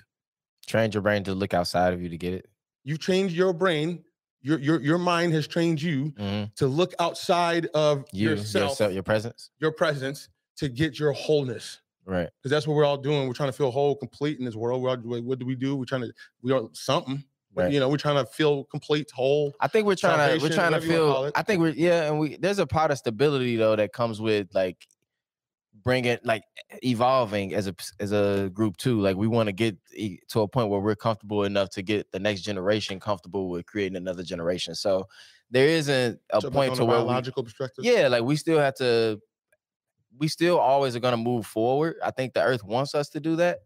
Train your brain to look outside of you to get it. You've trained your brain, your your your mind has trained you Mhm. to look outside of You yourself, yourself, your presence. your presence, to get your wholeness. Right. Because that's what we're all doing. We're trying to feel whole, complete in this world. We're all, what do we do? We're trying to we are something. Right. you know, we're trying to feel complete, whole. I think we're trying to we're trying to whatever you wanna call feel. I think we're yeah, and we there's a part of stability though that comes with like bringing like evolving as a as a group too. Like we want to get to a point where we're comfortable enough to get the next generation comfortable with creating another generation. So there isn't a So, point to a where we, biological perspective. yeah, like we still have to. We still always are going to move forward. I think the Earth wants us to do that.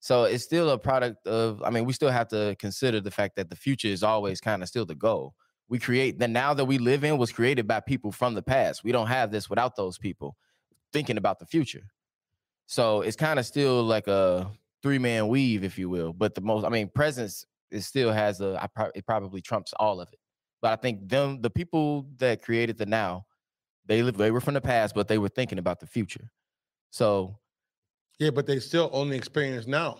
So it's still a product of. I mean, we still have to consider the fact that the future is always kind of still the goal. We create the now that we live in was created by people from the past. We don't have this without those people thinking about the future. So it's kind of still like a three man weave, if you will. But the most, I mean, presence it still has a. I pro- it probably trumps all of it. But I think them, the people that created the now, they live. They were from the past, but they were thinking about the future. So Yeah, but they still only experience now.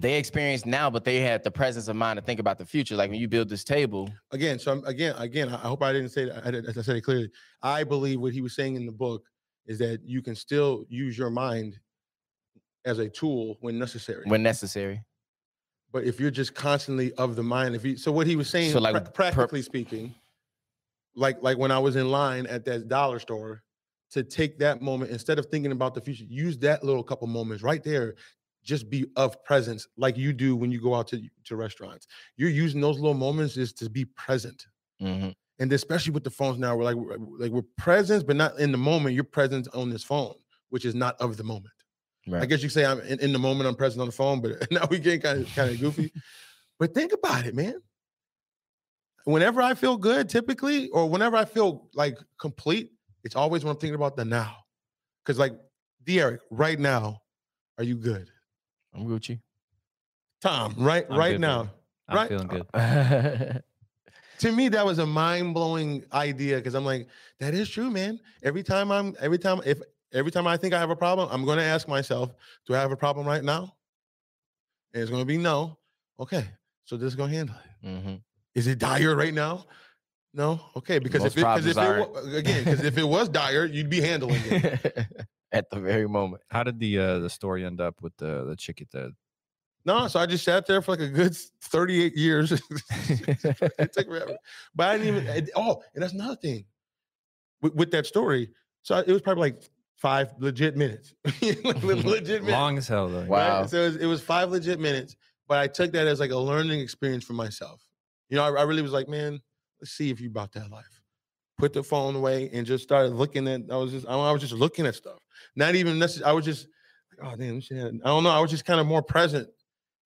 they experience now, but they had the presence of mind to think about the future. Like when you build this table, again so I'm, again again i hope i didn't say that I, as i said it clearly i believe what he was saying in the book is that you can still use your mind as a tool when necessary when necessary. but if you're just constantly of the mind if you so what he was saying So, like, pra- per- practically speaking like like when i was in line at that dollar store to take that moment instead of thinking about the future use that little couple moments right there just be of presence like you do when you go out to to restaurants you're using those little moments just to be present Mhm. And especially with the phones now, we're like we're, like we're present, but not in the moment. You're present on this phone, which is not of the moment. I guess you could say I'm in, in the moment. I'm present on the phone, but [laughs] now we getting kind of kind of goofy. but think about it, man. Whenever I feel good, typically, or whenever I feel like complete, it's always when I'm thinking about the now. Because like, De'Eric, right now, are you good? I'm Gucci. Tom, right I'm right now. I'm Right. feeling good. [laughs] [laughs] to me that was a mind-blowing idea because i'm like that is true man. Every time i'm every time if every time i think i have a problem i'm going to ask myself do i have a problem right now and it's going to be no. Okay so this is going to handle it. Mhm. is it dire right now? No? Okay because Most if it, 'cause if it wa- again because if it was dire you'd be handling it. [laughs] At the very moment. How did the uh, the story end up with the the chick at the no so i just sat there for like a good 38 years [laughs] it took forever. [laughs] But I didn't even. it- oh, and that's another thing with, with that story. So it was probably like five legit minutes. [laughs] Legit minutes. long as hell though? right? Wow. So it was, it was five legit minutes, but I took that as like a learning experience for myself. You know, I, I really was like, man, let's see if you bought that life. Put the phone away and just started looking at. I was just, I was just looking at stuff. Not even necessarily. I was just, oh damn. I don't know. I was just kind of more present.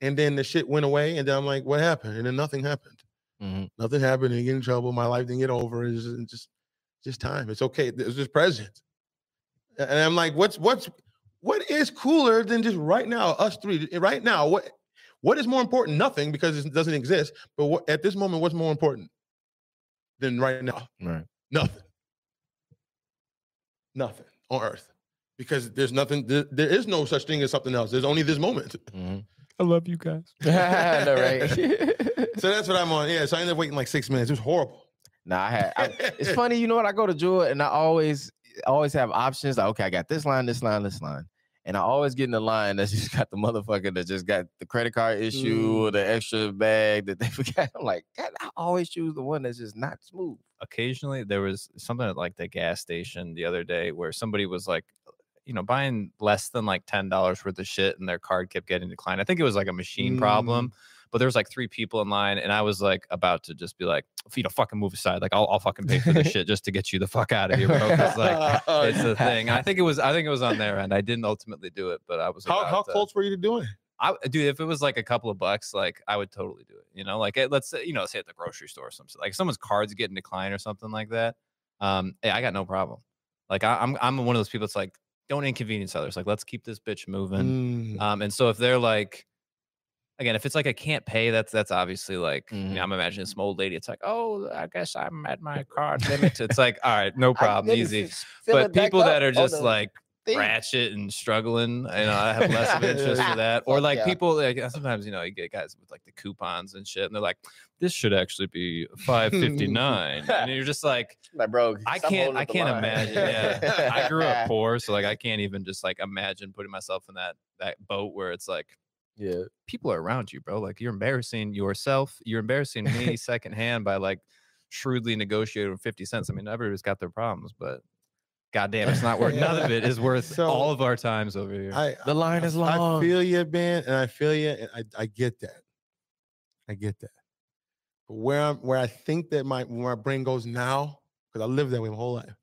And then the shit went away, and then I'm like, what happened? And then nothing happened Mhm. nothing happened. Didn't get in trouble. My life didn't get over. It's just, it's just, just time. It's okay. It's just present. And I'm like, what's what's what is cooler than just right now, us three, right now? What what is more important? Nothing because it doesn't exist. But what, at this moment, what's more important than right now? Right. Nothing. Nothing on earth. Because there's nothing, there, there is no such thing as something else. There's only this moment. Mhm. I love you guys. [laughs] I know, right? So that's what I'm on. Yeah. So I ended up waiting like six minutes. It was horrible. Nah, I had. I, [laughs] it's funny, you know what? I go to Jewel and I always, always have options. Like, okay, I got this line, this line, this line, and I always get in the line that's [laughs] just got the motherfucker that just got the credit card issue or the extra bag that they forgot. I'm like, God, I always choose the one that's just not smooth. occasionally there was something at like the gas station the other day where somebody was like you know buying less than like ten dollars worth of shit and their card kept getting declined i think it was like a machine problem but there was like three people in line and i was like about to just be like you know fucking move aside like i'll, I'll fucking pay for this [laughs] shit just to get you the fuck out of here bro like [laughs] it's a thing i think it was i think it was on their end i didn't ultimately do it but i was how how to- close were you to doing it? I dude, if it was like a couple of bucks, like I would totally do it. You know, like eh, let's say, you know, say at the grocery store or something. Like someone's cards getting declined or something like that. Um, hey, I got no problem. Like I, I'm I'm one of those people that's like, don't inconvenience others. Like let's keep this bitch moving. Mm. Um, and so if they're like, again, if it's like I can't pay, that's that's obviously like, you Mhm. know, I'm imagining some old lady. It's like, oh, I guess I'm at my card limit. It's like, all right, no [laughs] problem, easy. But people that are just like ratchet and struggling. You know, I have less of [laughs] interest for that. Or like yeah. people like sometimes you know you get guys with like the coupons and shit, and they're like, "This should actually be [laughs] five fifty nine, and you're just like, [laughs] like, bro, I can't, I can't line. imagine. Yeah, I grew up [laughs] poor, so like I can't even just like imagine putting myself in that that boat where it's like. Yeah. People are around you, bro. Like you're embarrassing yourself. You're embarrassing me secondhand by like shrewdly negotiating 50 cents. I mean, everybody's got their problems, but God goddamn, it's not worth none of it is worth So- all of our times over here. I, The line is long. I feel you, man, and I feel you, and I, I get that. I get that. But where I'm, where I think that my where my brain goes now, because I lived that way my whole life,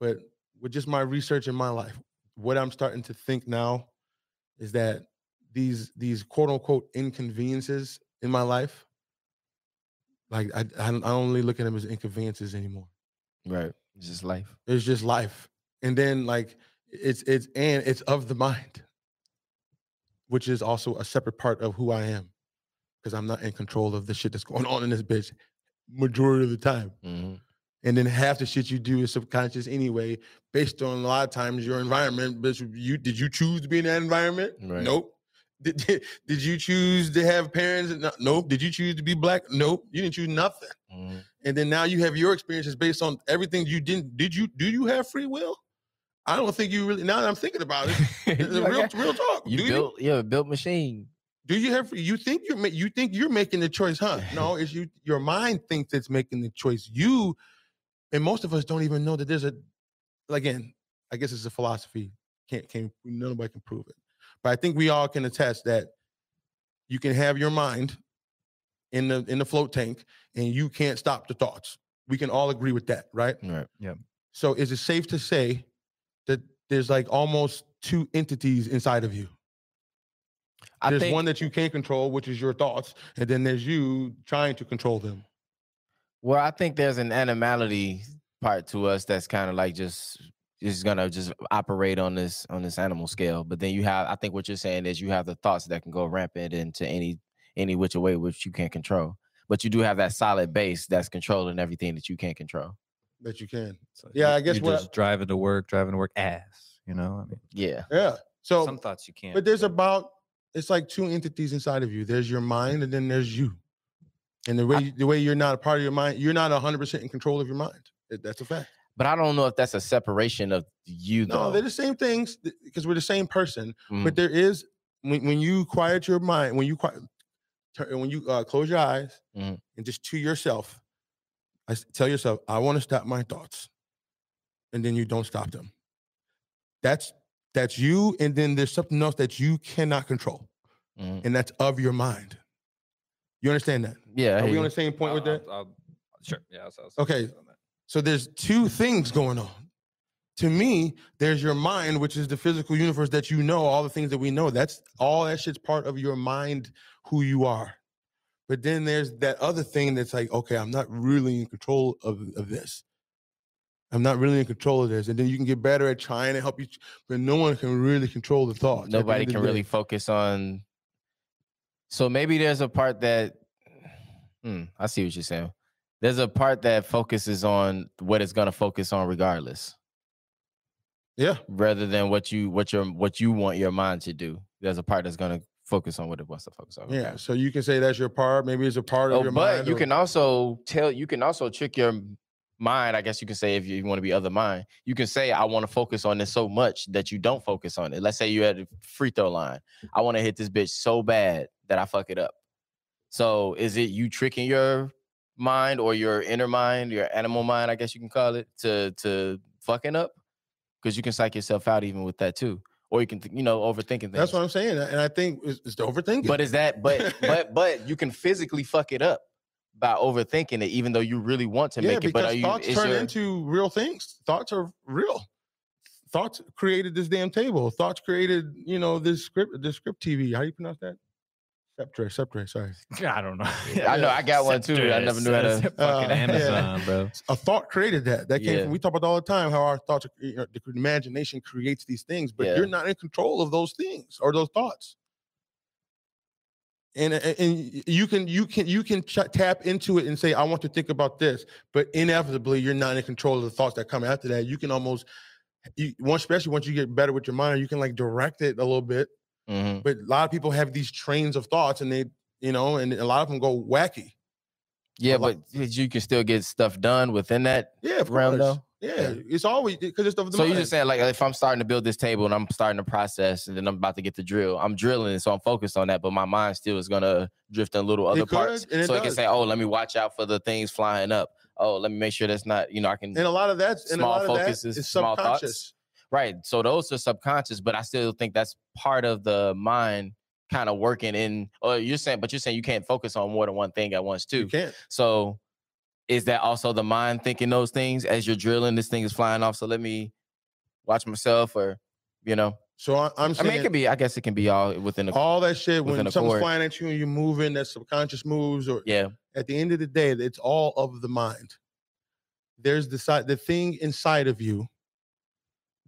but with just my research in my life, what I'm starting to think now is that these these quote unquote inconveniences in my life, like I I don't, I don't really look at them as inconveniences anymore. Right. It's just life. It's just life. And then like it's it's and it's of the mind, which is also a separate part of who I am. Because I'm not in control of the shit that's going [laughs] on in this bitch majority of the time. Mhm. And then half the shit you do is subconscious anyway, based on a lot of times your environment. But you did you choose to be in that environment? Right. Nope. Did, did, [laughs] did you choose to have parents? No- Nope. Did you choose to be black? Nope. You didn't choose nothing Mhm. and then now you have your experiences based on everything you didn't did you do you have free will i don't think you really now that i'm thinking about it [laughs] real, real talk You do built, you a built machine. Do you have you think you're you think you're making the choice huh? [laughs] No it's you your mind thinks it's making the choice. You and most of us don't even know that there's a again i guess it's a philosophy. Can't can't nobody can prove it. But i think we all can attest that you can have your mind in the in the float tank and you can't stop the thoughts. We can all agree with that right? Right. Yeah. so is it safe to say that there's like almost two entities inside of you I there's think one that you can't control which is your thoughts and then there's you trying to control them Well, I think there's an animality part to us that's kind of like just is gonna just operate on this on this animal scale. But then you have, I think what you're saying is you have the thoughts that can go rampant into any any which way which you can't control. But you do have that solid base that's controlling everything that you can't control. that you can. So Yeah, you- I guess you're what I- just driving to work, driving to work ass. You know, I mean, Yeah. Yeah. So some thoughts you can't. But there's about it's like two entities inside of you. There's your mind, and then there's you. And the way you- the way you're not a part of your mind, you're not 100 percent in control of your mind. That's a fact. But I don't know if that's a separation of you No, they're the same things because we're the same person. Mhm. But there is when when you quiet your mind, when you quiet, when you uh, close your eyes Mhm. and just to yourself, I tell yourself, I want to stop my thoughts, and then you don't stop them. That's that's you, and then there's something else that you cannot control. Mhm. and that's of your mind. You understand that? yeah. I Are hear we on the same point with I'll- that? I'll- I'll- sure. Yeah. I'll- I'll- Okay. So there's two things going on. To me, there's your mind, which is the physical universe that you know, all the things that we know. That's all that shit's part of your mind, who you are. But then there's that other thing that's like, okay, I'm not really in control of, of this. I'm not really in control of this. And then you can get better at trying to help you, but no one can really control the thoughts. at the Nobody can really focus on. So maybe there's a part that. Hmm, I see what you're saying. There's a part that focuses on what it's gonna focus on regardless, Yeah. rather than what you what your what you want your mind to do. There's a part that's gonna focus on what it wants to focus on. Yeah. So you can say that's your part. Maybe it's a part of Oh, your but mind. But you or- can also tell you can also trick your mind. I guess you can say if you want to be other mind, you can say I want to focus on this so much that you don't focus on it. Let's say you're at a free throw line. I want to hit this bitch so bad that I fuck it up. So is it you tricking your mind or your inner mind, your animal mind, I guess you can call it, to to fucking up? Because you can psych yourself out even with that too. Or you can, th- you know, overthinking things. That's what I'm saying, and I think it's, it's the overthinking. But is that but [laughs] but but you can physically fuck it up by overthinking it, even though you really want to yeah, make it. But because are you thoughts is turn your- into real things. Thoughts are real. Thoughts created this damn table. Thoughts created, you know, this script, this script TV. How do you pronounce that? Sceptre, sceptre. Sorry, [laughs] I don't know. I know I got one too. I never knew how to. Fucking Uh, yeah. Amazon, bro. a thought created that. That came Yeah. from. We talk about all the time how our thoughts, are, you know, the imagination creates these things, but Yeah. you're not in control of those things or those thoughts. And, and you can you can you can ch- tap into it and say I want to think about this, but inevitably you're not in control of the thoughts that come after that. You can almost, you, once especially once you get better with your mind, you can like direct it a little bit. Mhm. But a lot of people have these trains of thoughts, and they you know, and a lot of them go wacky. Yeah, but you can still get stuff done within that. Yeah, of Realm, course. though? Yeah, it's always because it's of the So you're just saying, like, if I'm starting to build this table and I'm starting to process, and then I'm about to get the drill, I'm drilling, so I'm focused on that, but my mind still is gonna drift in little other could, parts. so it can does. say, "Oh, let me watch out for the things flying up. Oh, let me make sure that's not, you know, I can." and a lot of that's Small lot of that focuses, is small thoughts. Right. So those are subconscious, but I still think that's part of the mind kind of working in or you're saying but you're saying you can't focus on more than one thing at once too. You can't. So is that also the mind thinking those things as you're drilling this thing is flying off so let me watch myself or you know. So I, I'm I mean it could be I guess it can be all within the all that shit when within a something's chord. flying at you and you're moving, that subconscious moves, or yeah. at the end of the day, it's all of the mind. There's the side, the thing inside of you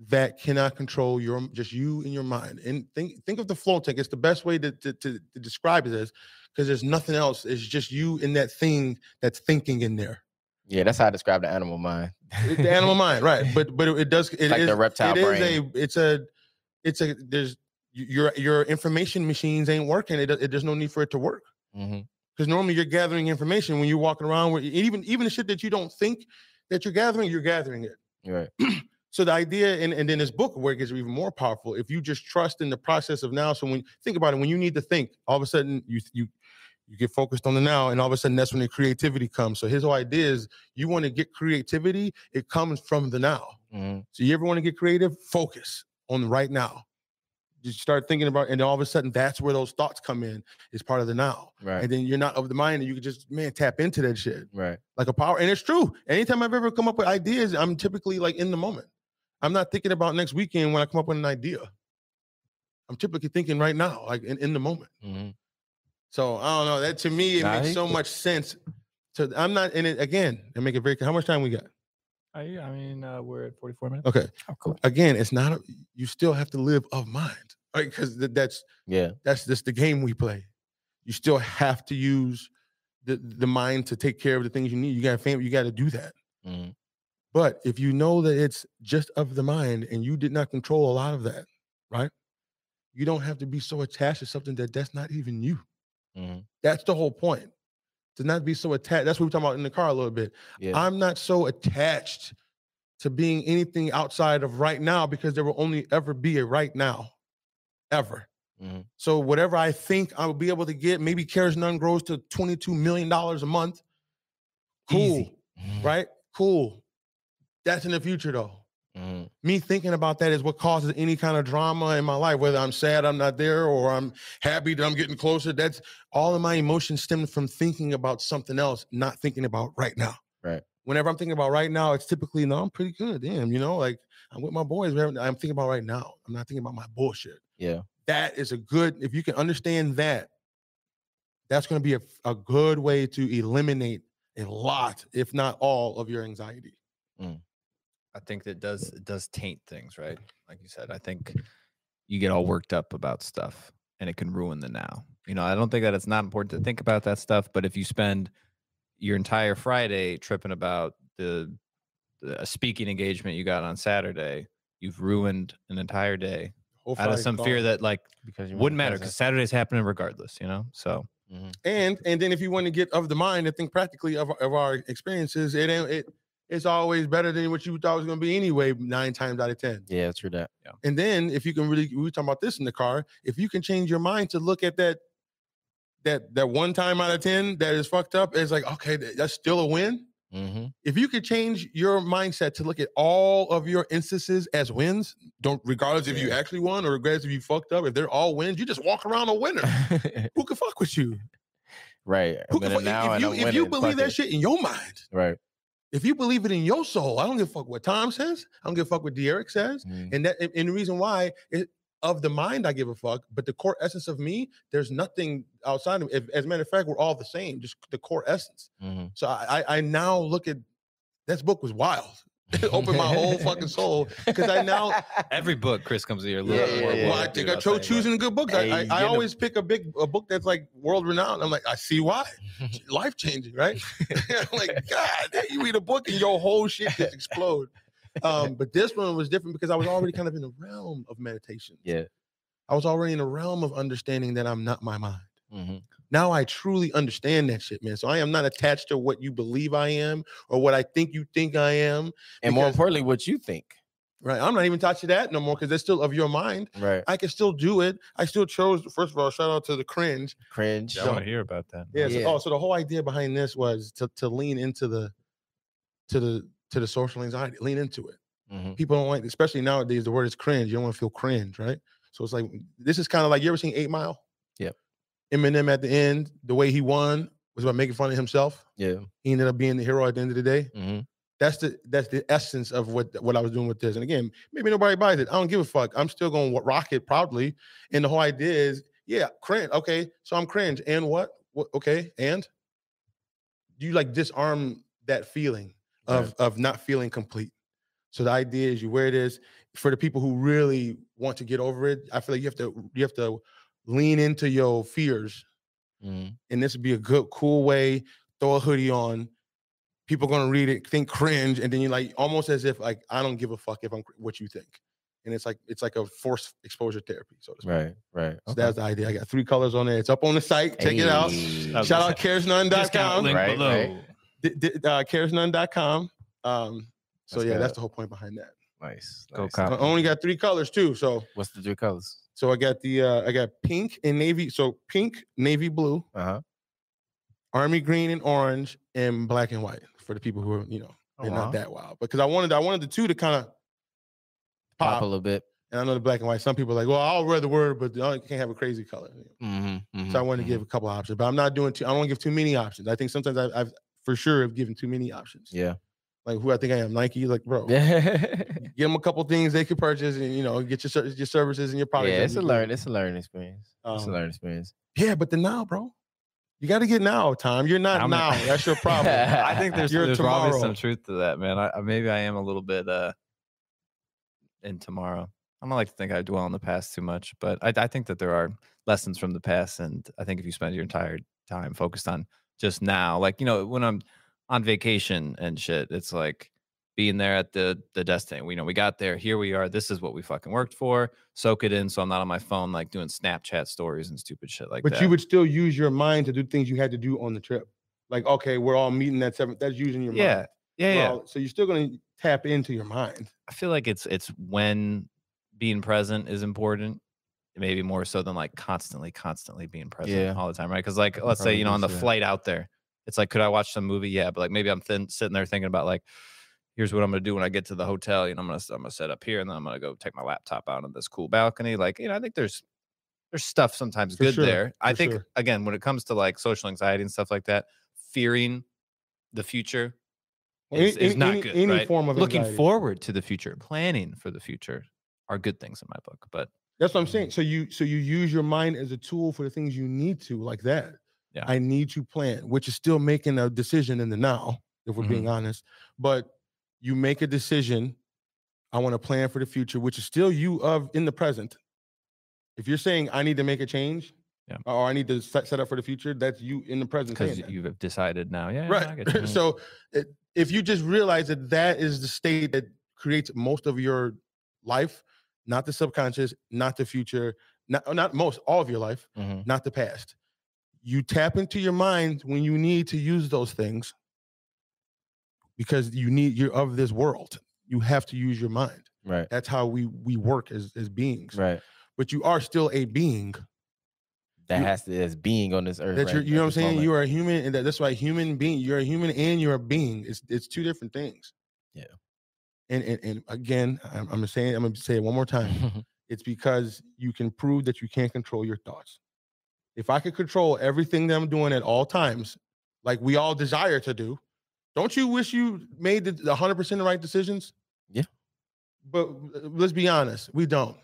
that cannot control your just you and your mind. And think think of the float tank. It's the best way to to, to, to describe it as because there's nothing else. It's just you and that thing that's thinking in there. Yeah, that's how I describe the animal mind. The animal mind, right? [laughs] But but it, does. It is like the reptile it is brain. a. It's a. It's a. There's your your information machines ain't working. It, it there's no need for it to work mm-hmm. because normally you're gathering information when you're walking around. Where even even the shit that you don't think that you're gathering, you're gathering it. Right. [clears throat] So the idea, and, and then this book where it gets even more powerful, if you just trust in the process of now. So when think about it, when you need to think, all of a sudden you you you get focused on the now, and all of a sudden that's when the creativity comes. So his whole idea is you want to get creativity, it comes from the now. Mhm. So you ever want to get creative? Focus on the right now. You start thinking about, and all of a sudden that's where those thoughts come in. It's part of the now, Right. and then you're not of the mind, and you can just man tap into that shit Right. like a power. And it's true. Anytime I've ever come up with ideas, I'm typically like in the moment. I'm not thinking about next weekend when I come up with an idea. I'm typically thinking right now, like in, in the moment. Mhm. So I don't know. That to me, it Nah, makes he- so much sense. So I'm not in it again. And make it very clear. How much time we got? I, I mean, uh, we're at 44 minutes. Okay. Oh, cool. Again, it's not. A, you still have to live of mind, right? Because that's Yeah. that's just the game we play. You still have to use the the mind to take care of the things you need. You got family, you got to do that. Mhm. But if you know that it's just of the mind and you did not control a lot of that, right? You don't have to be so attached to something that that's not even you. Mhm. That's the whole point. To not be so attached. That's what we're talking about in the car a little bit. Yeah. I'm not so attached to being anything outside of right now because there will only ever be a right now, ever. Mhm. So whatever I think I will be able to get, maybe Cares None grows to $22 million a month. Cool, Easy. [laughs] right? Cool. That's in the future though. Mhm. Me thinking about that is what causes any kind of drama in my life, whether I'm sad I'm not there or I'm happy that I'm getting closer. That's all of my emotions stem from thinking about something else, not thinking about right now. Right. Whenever I'm thinking about right now, it's typically no, I'm pretty good. Damn, you know, like I'm with my boys. I'm thinking about right now. I'm not thinking about my bullshit. Yeah. That is a good, if you can understand that, that's going to be a, a good way to eliminate a lot, if not all, of your anxiety. I think that does it does taint things, right? Like you said, I think you get all worked up about stuff and it can ruin the now. You know, I don't think that it's not important to think about that stuff, but if you spend your entire Friday tripping about the, the a speaking engagement you got on Saturday, you've ruined an entire day Whole out of Friday's some fear that like Because you wouldn't matter because. Saturday's happening regardless, you know? So Mhm. and and then if you want to get of the mind and think practically of, of our experiences, it ain't it it's always better than what you thought it was going to be anyway. Nine times out of ten. Yeah, that's true that. Yeah. And then if you can really, we were talking about this in the car. If you can change your mind to look at that, that that one time out of ten that is fucked up, it's like okay, that's still a win. hmm If you could change your mindset to look at all of your instances as wins, don't regardless if you actually won or regardless if you fucked up, if they're all wins, you just walk around a winner. [laughs] Who can fuck with you? right. Who can fuck, now if and you I'm if you believe that it. shit in your mind, Right. If you believe it in your soul, I don't give a fuck what Tom says. I don't give a fuck what De'Eric says. Mhm. And that and- the reason why it of the mind I give a fuck, but the core essence of me, there's nothing outside of if, as a matter of fact, we're all the same, just the core essence. Mhm. So I I, I now look at this book was wild. [laughs] It opened my whole fucking soul because I now [laughs] every book Chris comes to your Yeah, little yeah, more yeah. well, I world, think I I'll chose tell you choosing good books. Hey, I, I, I get 'em. always pick a big a book that's like world renowned. I'm like, I see why. [laughs] Life changing, right? I'm like, God, you read a book and your whole shit just explode. Um, but this one was different because I was already kind of in the realm of meditation. Yeah. I was already in the realm of understanding that I'm not my mind. hmm Now I truly understand that shit, man. So I am not attached to what you believe I am or what I think you think I am. And more importantly, what you think. Right. I'm not even attached to that no more because that's still of your mind. Right. I can still do it. I still chose, first of all, shout out to the cringe. Cringe. Yeah, I want to hear about that. Yeah. So, Yeah. oh, so the whole idea behind this was to, to lean into the to the to the social anxiety, lean into it. Mhm. People don't like, especially nowadays, the word is cringe. You don't want to feel cringe, right? So it's like this is kind of like you ever seen Eight Mile? Eminem at the end, the way he won was about making fun of himself. Yeah. He ended up being the hero at the end of the day. hmm That's the that's the essence of what what I was doing with this. And again, maybe nobody buys it. I don't give a fuck. I'm still going to rock it proudly. And the whole idea is, yeah, cringe. Okay, so I'm cringe. And what? What? Okay, and do you like disarm that feeling of of not feeling complete? So the idea is you wear this for the people who really want to get over it. I feel like you have to you have to lean into your fears hmm and this would be a good, cool way. Throw a hoodie on. People gonna read it, think cringe, and then you're like almost as if like I don't give a fuck if I'm what you think, and it's like it's like a forced exposure therapy. So, to speak. Right. Right. so that's the idea. I got three colors on there. It's up on the site. Check it out. Shout out Discount caresnone.com. link Right, below. right. D- d- uh, caresnone.com. Um, so That's yeah, that's the whole point behind that. Nice. Go nice. cop. I only got three colors too. So What's the three colors? so I got the uh, I got pink and navy. So pink, navy blue, Uh huh. army green and orange, and black and white for the people who are you know Oh, they're wow. not that wild. Because I wanted I wanted the two to kind of Pop pop. a little bit. And I know the black and white. Some people are like, well, I'll wear the word, but I can't have a crazy color. Mm-hmm. So I wanted to give a couple options, but I'm not doing too. I don't want to give too many options. I think sometimes I've, I've for sure have given too many options. Yeah. Like who I think I am, Nike. Like bro, [laughs] Yeah. give them a couple things they could purchase, and you know, get your your services and your products. yeah. It's a learn. It's a learning experience. it's a Um, learning experience. Yeah, but the now, bro, you got to get now. Tom, you're not How now. That's your problem. [laughs] I think there's, You're there's probably some truth to that, man. I, I- maybe I am a little bit uh in tomorrow. I don't like to think I dwell on the past too much, but I, I think that there are lessons from the past, and I think if you spend your entire time focused on just now, like you know, when I'm on vacation and shit, it's like being there at the the destination. We know we got there. Here we are. This is what we fucking worked for. Soak it in, so I'm not on my phone like doing Snapchat stories and stupid shit like But that. you would still use your mind to do things you had to do on the trip. Like, okay, we're all meeting at seven. That's using your yeah, mind. yeah, yeah. Well, so you're still gonna tap into your mind. I feel like it's it's when being present is important, maybe more so than like constantly, constantly being present Yeah. all the time, right? Because like let's say you know on the flight out there, it's like could I watch some movie? Yeah, but like maybe I'm thin, sitting there thinking about like here's what I'm gonna do when I get to the hotel. You know, I'm gonna I'm gonna set up here and then I'm gonna go take my laptop out on this cool balcony. Like you know, I think there's there's stuff sometimes For good sure, there. I for think sure. again when it comes to like social anxiety and stuff like that, fearing the future Any- is, is not any- good. any right? form of looking anxiety. forward to the future, planning for the future are good things in my book. But That's what I'm saying. Um so you so you use your mind as a tool for the things you need to, like that. Yeah. I need to plan, which is still making a decision in the now, if we're Mm-hmm. being honest. But you make a decision. I want to plan for the future, which is still you of in the present. If you're saying I need to make a change, Yeah. or I need to set, set up for the future, that's you in the present. because you've decided now, yeah, [laughs] yeah, right so it, if you just realize that that is the state that creates most of your life not the subconscious not the future not, not most all of your life Mhm. not the past you tap into your mind when you need to use those things because you need you're of this world you have to use your mind Right. that's how we we work as as beings Right. but you are still a being That You- has to as being on this earth. that right, you're, you know what I'm saying? moment. You are a human, and that, that's why human being. You're a human and you're a being. It's it's two different things. Yeah. And and, and again, I'm, I'm saying I'm gonna say it one more time. [laughs] it's because you can prove that you can't control your thoughts. If I could control everything that I'm doing at all times, like we all desire to do, don't you wish you made the 100 percent the right decisions? Yeah. But let's be honest, we don't.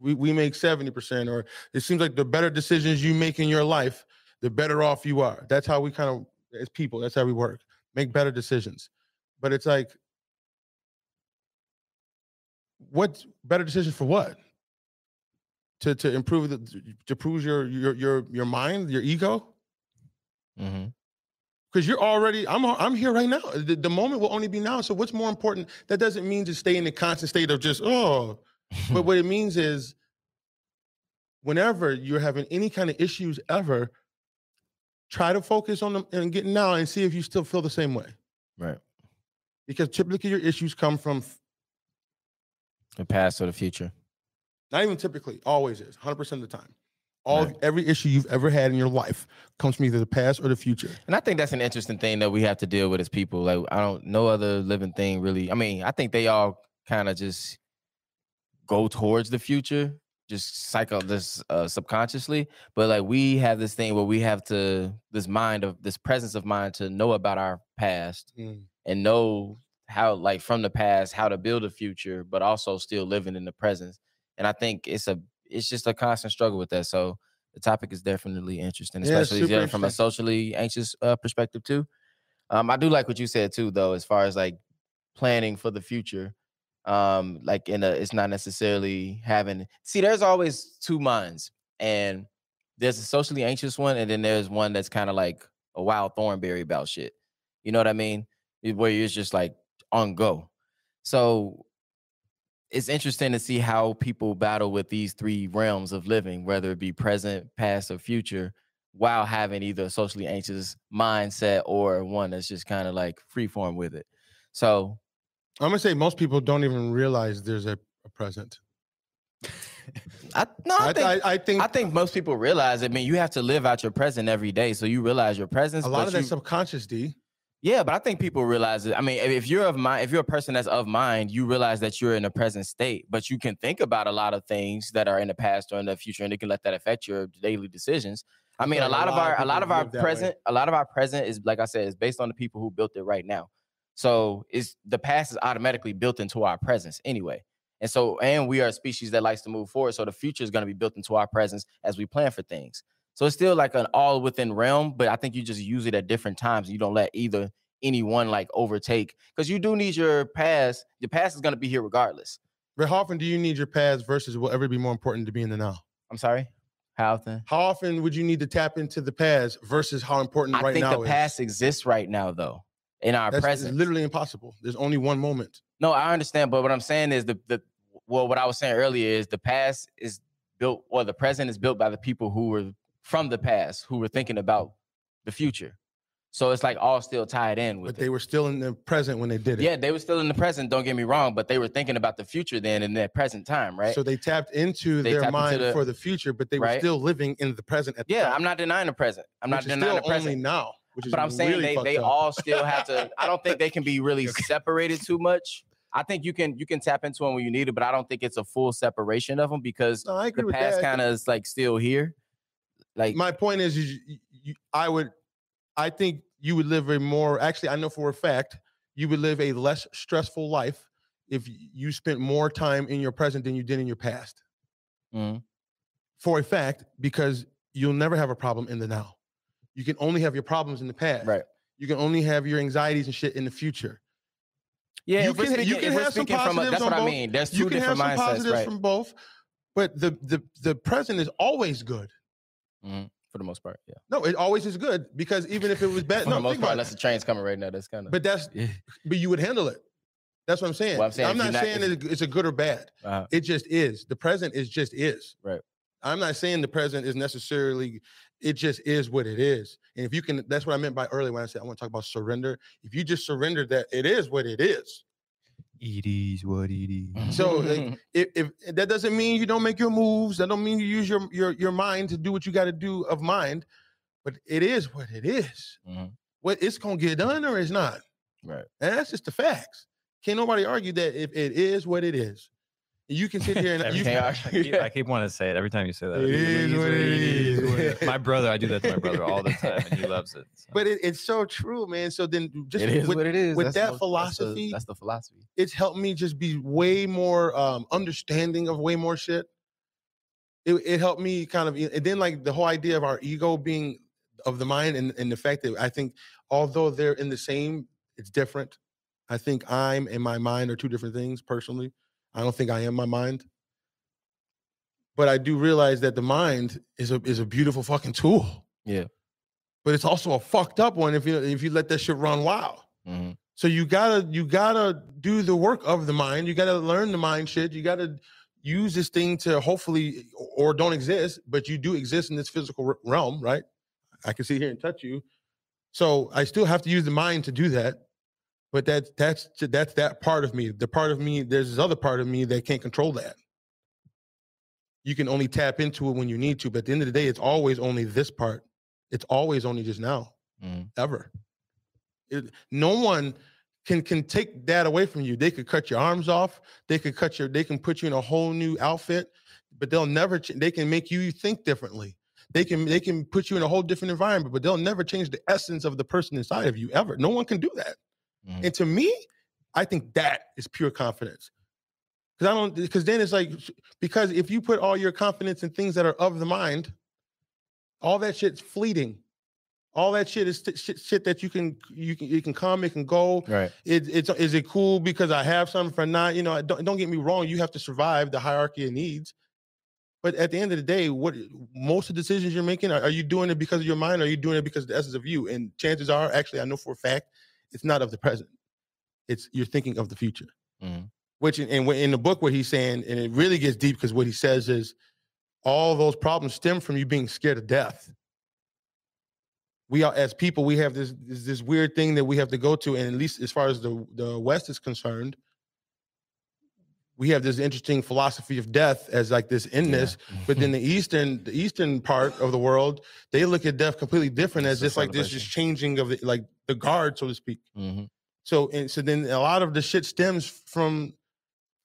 We we make 70 percent, or it seems like the better decisions you make in your life, the better off you are. That's how we kind of, as people, that's how we work. Make better decisions. But it's like, what better decisions for what? To to improve the to improve your your your your mind, your ego, Mhm. because you're already. I'm I'm here right now. The, the moment will only be now. So what's more important? That doesn't mean to stay in the constant state of just oh. But [laughs] what it means is, whenever you're having any kind of issues ever, try to focus on them and get now and see if you still feel the same way. right. Because typically your issues come from The past or the future. Not even typically, always is 100% of the time. All Right. every issue you've ever had in your life comes from either the past or the future. And I think that's an interesting thing that we have to deal with as people. Like I don't no other living thing really. I mean, I think they all kind of just go towards the future, just cycle this uh, subconsciously. But like we have this thing where we have to this mind of this presence of mind to know about our past and know how like from the past how to build a future, but also still living in the present. And I think it's a it's just a constant struggle with that. So the topic is definitely interesting, especially yeah, from a socially anxious uh, perspective too. Um, I do like what you said too, though, as far as like planning for the future. Um, like in a, it's not necessarily having. See, there's always two minds, and there's a socially anxious one, and then there's one that's kind of like a wild thornberry about shit. You know what I mean? Where you're just like on go. So it's interesting to see how people battle with these three realms of living, whether it be present, past, or future, while having either a socially anxious mindset or one that's just kind of like freeform with it. So I'm gonna say most people don't even realize there's a, a present. I no, I, I, think I, I think I think most people realize. I mean, you have to live out your present every day, so you realize your presence. a lot of that subconscious D. Yeah, but I think people realize it. I mean, if- you're of mind, if you're a person that's of mind, you realize that you're in a present state, but you can think about a lot of things that are in the past or in the future, and it can let that affect your daily decisions. I mean, a like a lot of lot our a lot of our that way. present, a lot of our present is like I said, is based on the people who built it right now. So it's the past is automatically built into our presence anyway. And so, and we are a species that likes to move forward. So the future is going to be built into our presence as we plan for things. So it's still like an all within realm, but I think you just use it at different times. You don't let either anyone like overtake because you do need your past. Your past is going to be here regardless. But how often do you need your past versus will ever be more important to be in the now? I'm sorry. How often? How often would you need to tap into the past versus how important I right think the is? past exists right now, though, in our That's present. literally impossible. There's only one moment. No, I understand, but what I'm saying is the the well, what I was saying earlier is the past is built or the present is built by the people who were from the past who were thinking about the future. So it's like all still tied in with But they it. were still in the present when they did it. Yeah, they were still in the present. Don't get me wrong, but they were thinking about the future then in that present time, right? So they tapped into They their tapped into mind the- for the future, but they were right? still living in the present at the yeah, I'm not denying the present. I'm not denying the still only present. now. Which is But I'm saying really they they up. all still have to. I don't think they can be really [laughs] separated too much. I think you can you can tap into them when you need it, but I don't think it's a full separation of them because No, the past kind of is like still here. Like My point is, you, you, I would, I think you would live a more. Actually, I know for a fact you would live a less stressful life if you spent more time in your present than you did in your past. Mhm. For a fact, because you'll never have a problem in the now. You can only have your problems in the past. right. You can only have your anxieties and shit in the future. Yeah, You can- you can have some speaking from a, positives that's what I mean. There's you two can have different some mindsets, positives right? from both, but the the the present is always good. Mhm. For the most part, yeah. No, it always is good because even if it was bad, [laughs] For no, the most part, about unless the train's coming right now, that's kind of. But that's but you would handle it. That's what I'm saying. Well, I'm saying if not not- saying if- it's it's a good or bad. Uh-huh. It just is. The present is just is. Right. I'm not saying the present is necessarily. It just is what it is. And if you can, that's what I meant by earlier when I said I want to talk about surrender. If you just surrender that it is what it is. It is what it is. So, like, [laughs] if, if that doesn't mean you don't make your moves, that don't mean you use your your your mind to do what you got to do of mind, but it is what it is. Mhm. What it's gonna get done or it's not. Right. And that's just the facts. Can't nobody argue that if it is what it is. You can sit here and you can, I- keep, I keep wanting to say it every time you say that. It is what it is. [laughs] My brother, I do that to my brother all the time, and he [laughs] loves it. so. but it, it's so true, man. So then just it is with, what it is. with That's that the- that's the- philosophy- that's the philosophy. it's helped me just be way more um understanding of way more shit. It, it helped me kind of and then like the whole idea of our ego being of the mind and, and the fact that I think although they're in the same, it's different. I think I'm and my mind are two different things personally. I don't think I am my mind. But I do realize that the mind is a is a beautiful fucking tool. Yeah. But it's also a fucked up one if you if you let that shit run wild. Mhm. So you gotta you gotta do the work of the mind. You gotta learn the mind shit. You gotta use this thing to hopefully or don't exist, but you do exist in this physical realm, right? I can see here and touch you. So I still have to use the mind to do that. But that's that's that's that part of me. The part of me, there's this other part of me that can't control that. You can only tap into it when you need to, but at the end of the day, it's always only this part. It's always only just now Mhm. ever. It- no one can can take that away from you. They could cut your arms off. They could cut your. They can put you in a whole new outfit, but they'll never. ch- They can make you think differently. They can they can put you in a whole different environment, but they'll never change the essence of the person inside of you ever. No one can do that. Mhm. And to me, I think that is pure confidence. Because I don't. Because then it's like because if you put all your confidence in things that are of the mind, all that shit's fleeting. All that shit is st- shit, shit that you can you can it can come, it can go. Right. It, it's is it cool because I have something for not? You know, don't don't get me wrong. You have to survive the hierarchy of needs. But at the end of the day, what most of the decisions you're making are, are you doing it because of your mind? Or are you doing it because of the essence of you? And chances are, actually, I know for a fact, it's not of the present. It's you're thinking of the future. Mhm. Which in, in in the book, what he's saying, and it really gets deep because what he says is, all those problems stem from you being scared of death we are as people we have this, this this weird thing that we have to go to and at least as far as the the west is concerned we have this interesting philosophy of death as like this inness but then the eastern the eastern part of the world they look at death completely different as It's just like this just changing of the, like the guard so to speak Mhm. so and so then a lot of the shit stems from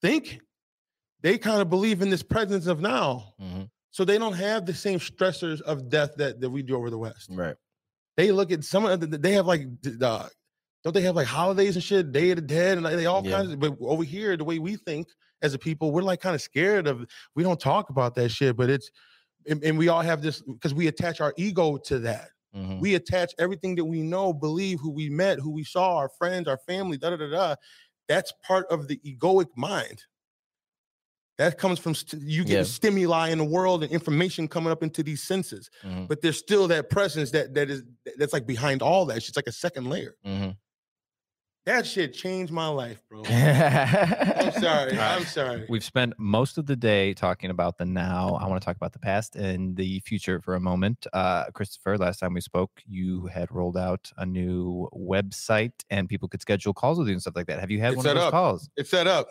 thinking they kind of believe in this presence of now Mhm. so they don't have the same stressors of death that, that we do over the west Right. they look at some of the, they have like uh, don't they have like holidays and shit, Day of the Dead, and like, they all Yeah. kinds of. But over here, the way we think as a people, we're like kind of scared of. We don't talk about that shit, but it's and, and we all have this because we attach our ego to that. Mhm. We attach everything that we know, believe, who we met, who we saw, our friends, our family, da da da da. That's part of the egoic mind. That comes from st- you get Yeah. stimuli in the world and information coming up into these senses. Mhm, But there's still that presence that that is that's like behind all that. It's like a second layer. mhm. That shit changed my life, bro. I'm [laughs] I'm sorry. I'm sorry. We've spent most of the day talking about the now. I want to talk about the past and the future for a moment. Uh, Christopher, last time we spoke, you had rolled out a new website and people could schedule calls with you and stuff like that. Have you had It's one of set those up. calls? It's set up.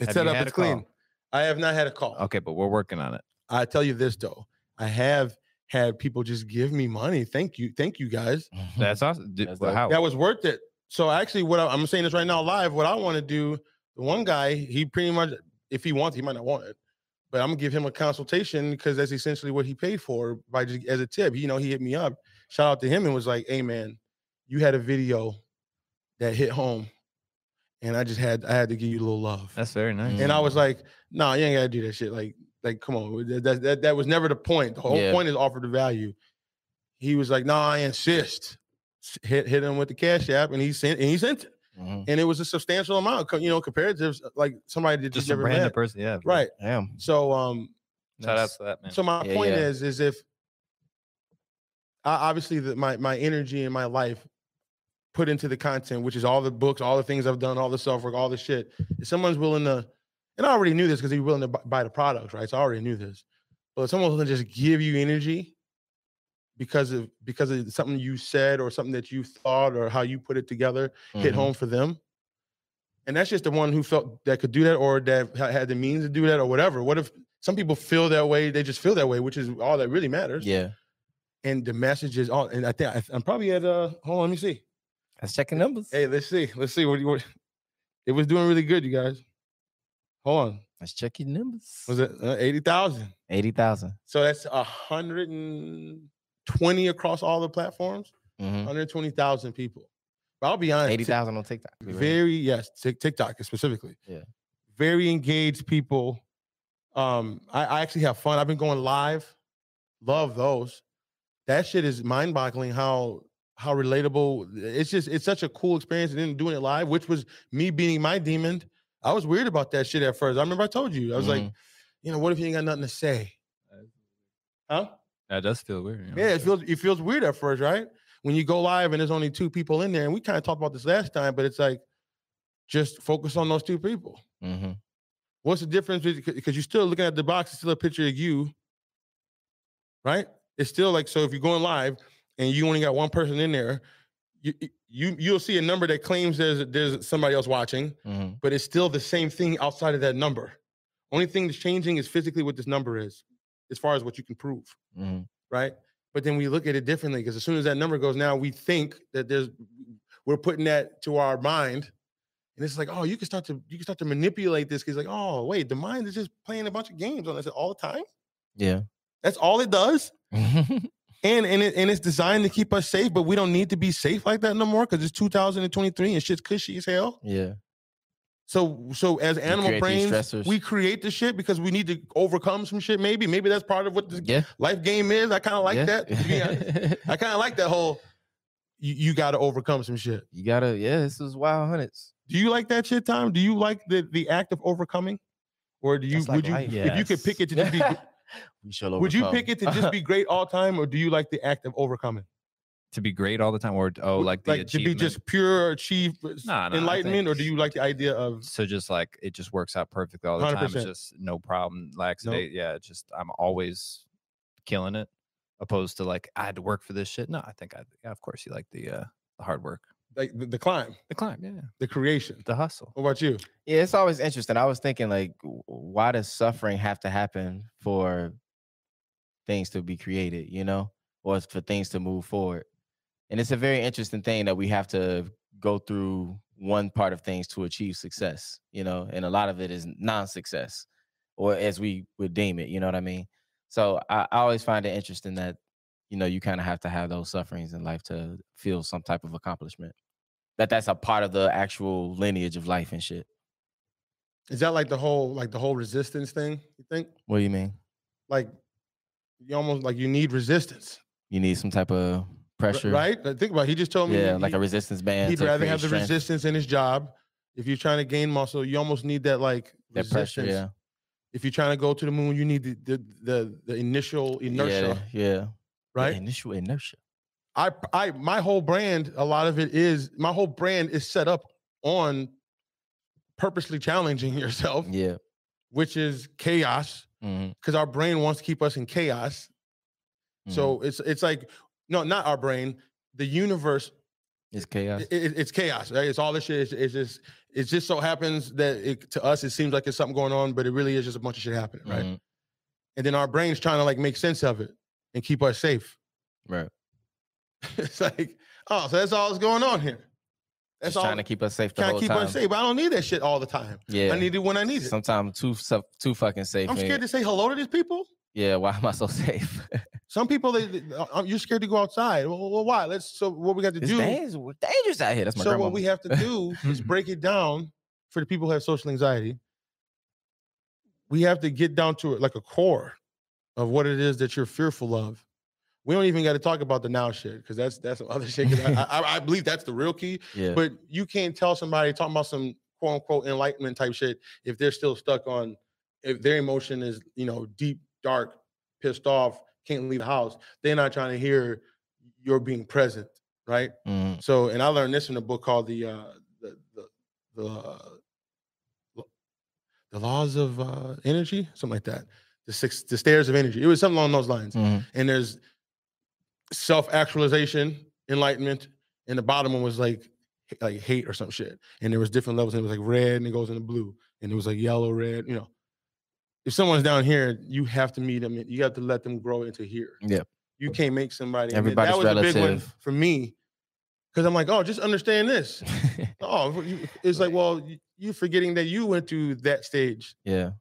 It's Have set up. It's a call? clean. I have not had a call. Okay, but we're working on it. I tell you this though. I have had people just give me money. Thank you. Thank you guys. That's awesome. That's well, how? That was worth it. So actually, what I, I'm saying this right now live. What I want to do, the one guy, he pretty much, if he wants, he might not want it, but I'm gonna give him a consultation because that's essentially what he paid for by just as a tip. You know, he hit me up. Shout out to him and was like, "Hey man, you had a video that hit home, and I just had I had to give you a little love." That's very nice. and I was like, "No, you ain't gotta do that shit. Like, like come on, that that, that, was never the point. The whole Yeah. point is offer the value." He was like, "No, I insist." S- Hit hit him with the cash app, and he sent and he sent it, Mhm. and it was a substantial amount. You know, compared to like somebody that Just you a random met. person. Yeah. right? Damn. So, um, Shout out to that man. so my Yeah, point yeah. is, is if I, obviously that my my energy and my life put into the content, which is all the books, all the things I've done, all the self work, all the shit. If someone's willing to, and I already knew this because he's willing to buy the products, right? So I already knew this. But if someone's willing to just give you energy because of because of something you said or something that you thought or how you put it together, hit Mhm. home for them. And that's just the one who felt that could do that or that had the means to do that or whatever. What if some people feel that way? They just feel that way, which is all that really matters. Yeah. And the message is all. And I think I, I'm probably at uh. Hold on, let me see. Let's check the numbers. Hey, let's see. Let's see what you. What, it was doing really good, you guys. Hold on. Let's check your numbers. Was it uh, eighty thousand? eighty thousand? So that's a hundred and twenty across all the platforms. Mm-hmm. Hundred twenty thousand people. But I'll be honest. Eighty Tik- on TikTok. Very yes Tik- tiktok specifically Yeah. very engaged people um I, I actually have fun i've been going live love those that shit is mind-boggling how how relatable it's just it's such a cool experience and then doing it live which was me beating my demon i was weird about that shit at first i remember i told you i was like Mhm. you know what if you ain't got nothing to say huh That does feel weird. you know, yeah, it feels it feels weird at first, right? When you go live and there's only two people in there, and we kind of talked about this last time, but it's like just focus on those two people. Mhm. What's the difference? Because you're still looking at the box, it's still a picture of you, right? It's still like so. If you're going live and you only got one person in there, you you you'll see a number that claims there's there's somebody else watching, Mhm. but it's still the same thing outside of that number. Only thing that's changing is physically what this number is, as far as what you can prove Mhm. right? But then we look at it differently because as soon as that number goes, now we think that there's we're putting that to our mind, and it's like, oh, you can start to you can start to manipulate this because like, oh, wait, the mind is just playing a bunch of games on us all the time. Yeah. That's all it does, [laughs] and and it, and it's designed to keep us safe, but we don't need to be safe like that no more because it's 2023 and shit's cushy as hell. yeah. So so as animal brains, we create the shit because we need to overcome some shit. Maybe maybe that's part of what the Yeah. life game is. I kind of like yeah. that. [laughs] I kind of like that whole you, you got to overcome some shit. you gotta. Yeah. This is wild hundreds. Do you like that shit, Tom? Do you like the the act of overcoming, or do you That's like would you life. if you could pick it to just be [laughs] we shall would you pick it to just be [laughs] great all time, or do you like the act of overcoming? To be great all the time, or oh, Would- like the to be just pure achieve Nah, nah, I enlightenment, or do you like the idea of so just like it just works out perfectly all the time. It's just no problem. Laxity. Yeah, it's just I'm always killing it. Opposed to like I had to work for this shit. No, I think I yeah, of course you like the uh the hard work. like the, the climb, The climb, yeah. the creation? The hustle. What about you? Yeah, it's always interesting. I was thinking, like, why does suffering have to happen for things to be created, you know, or for things to move forward? And it's a very interesting thing that we have to go through one part of things to achieve success, you know, and a lot of it is non success, or as we would deem it, you know what I mean? So I, I always find it interesting that, you know, you kind of have to have those sufferings in life to feel some type of accomplishment. That that's a part of the actual lineage of life and shit. Is that like the whole like the whole resistance thing? You think What do you mean? like you almost like you need resistance, You need some type of pressure, right? Think about. It. He just told me. Yeah, he- like a resistance band. He'd rather have the strength. resistance in his job. If you're trying to gain muscle, you almost need that like that pressure. Yeah, If you're trying to go to the moon, you need the the the, the initial inertia, Yeah, yeah. The right? Initial inertia. I I my whole brand, a lot of it is my whole brand is set up on purposely challenging [laughs] yourself, Yeah. which is chaos, mm-hmm. because our brain wants to keep us in chaos. So mm-hmm. it's it's like no, not our brain. The universe, it's chaos. i- i- it's chaos. Right? It's all this shit. It's, it's just it just so happens that it, to us it seems like there's something going on, but it really is just a bunch of shit happening, right? Mhm, And then our brain's trying to like make sense of it and keep us safe. Right. [laughs] it's like, oh, so that's all that's going on here. That's Just all trying to keep us safe the trying to keep time. us safe. But I don't need that shit all the time. Yeah. I need it when I need it. Sometimes too too fucking safe. I'm man. scared to say hello to these people. Yeah. Why am I so [laughs] safe? Some people, they, they- uh, you're scared to go outside. Well, well, why? Let's. So what we got to it's do? dangerous, dangerous out here. That's my So grandma. what we have to do [laughs] is break it down for the people who have social anxiety. We have to get down to it like a core of what it is that you're fearful of. We don't even got to talk about the now shit because that's that's some other shit. I, I, I believe that's the real key. [laughs] yeah. But you can't tell somebody talking about some quote unquote enlightenment type shit if they're still stuck on if their emotion is you know deep, dark, pissed off, can't leave the house. They're not trying to hear you're being present, right? Mhm, So, and I learned this in a book called the uh, the the the, uh, the laws of uh, energy, something like that. The six the stairs of energy. It was something along those lines. mhm. And there's self actualization, enlightenment, and the bottom one was like like hate or some shit. And there was different levels. And it was like red, and it goes into blue, and it was like yellow, red. You know, if someone's down here, you have to meet them. You have to let them grow into here. Yeah. You can't make somebody. Everybody's that was a big one for me because I'm like, oh, just understand this. [laughs] Oh, it's like, well, you're forgetting that you went through that stage. yeah.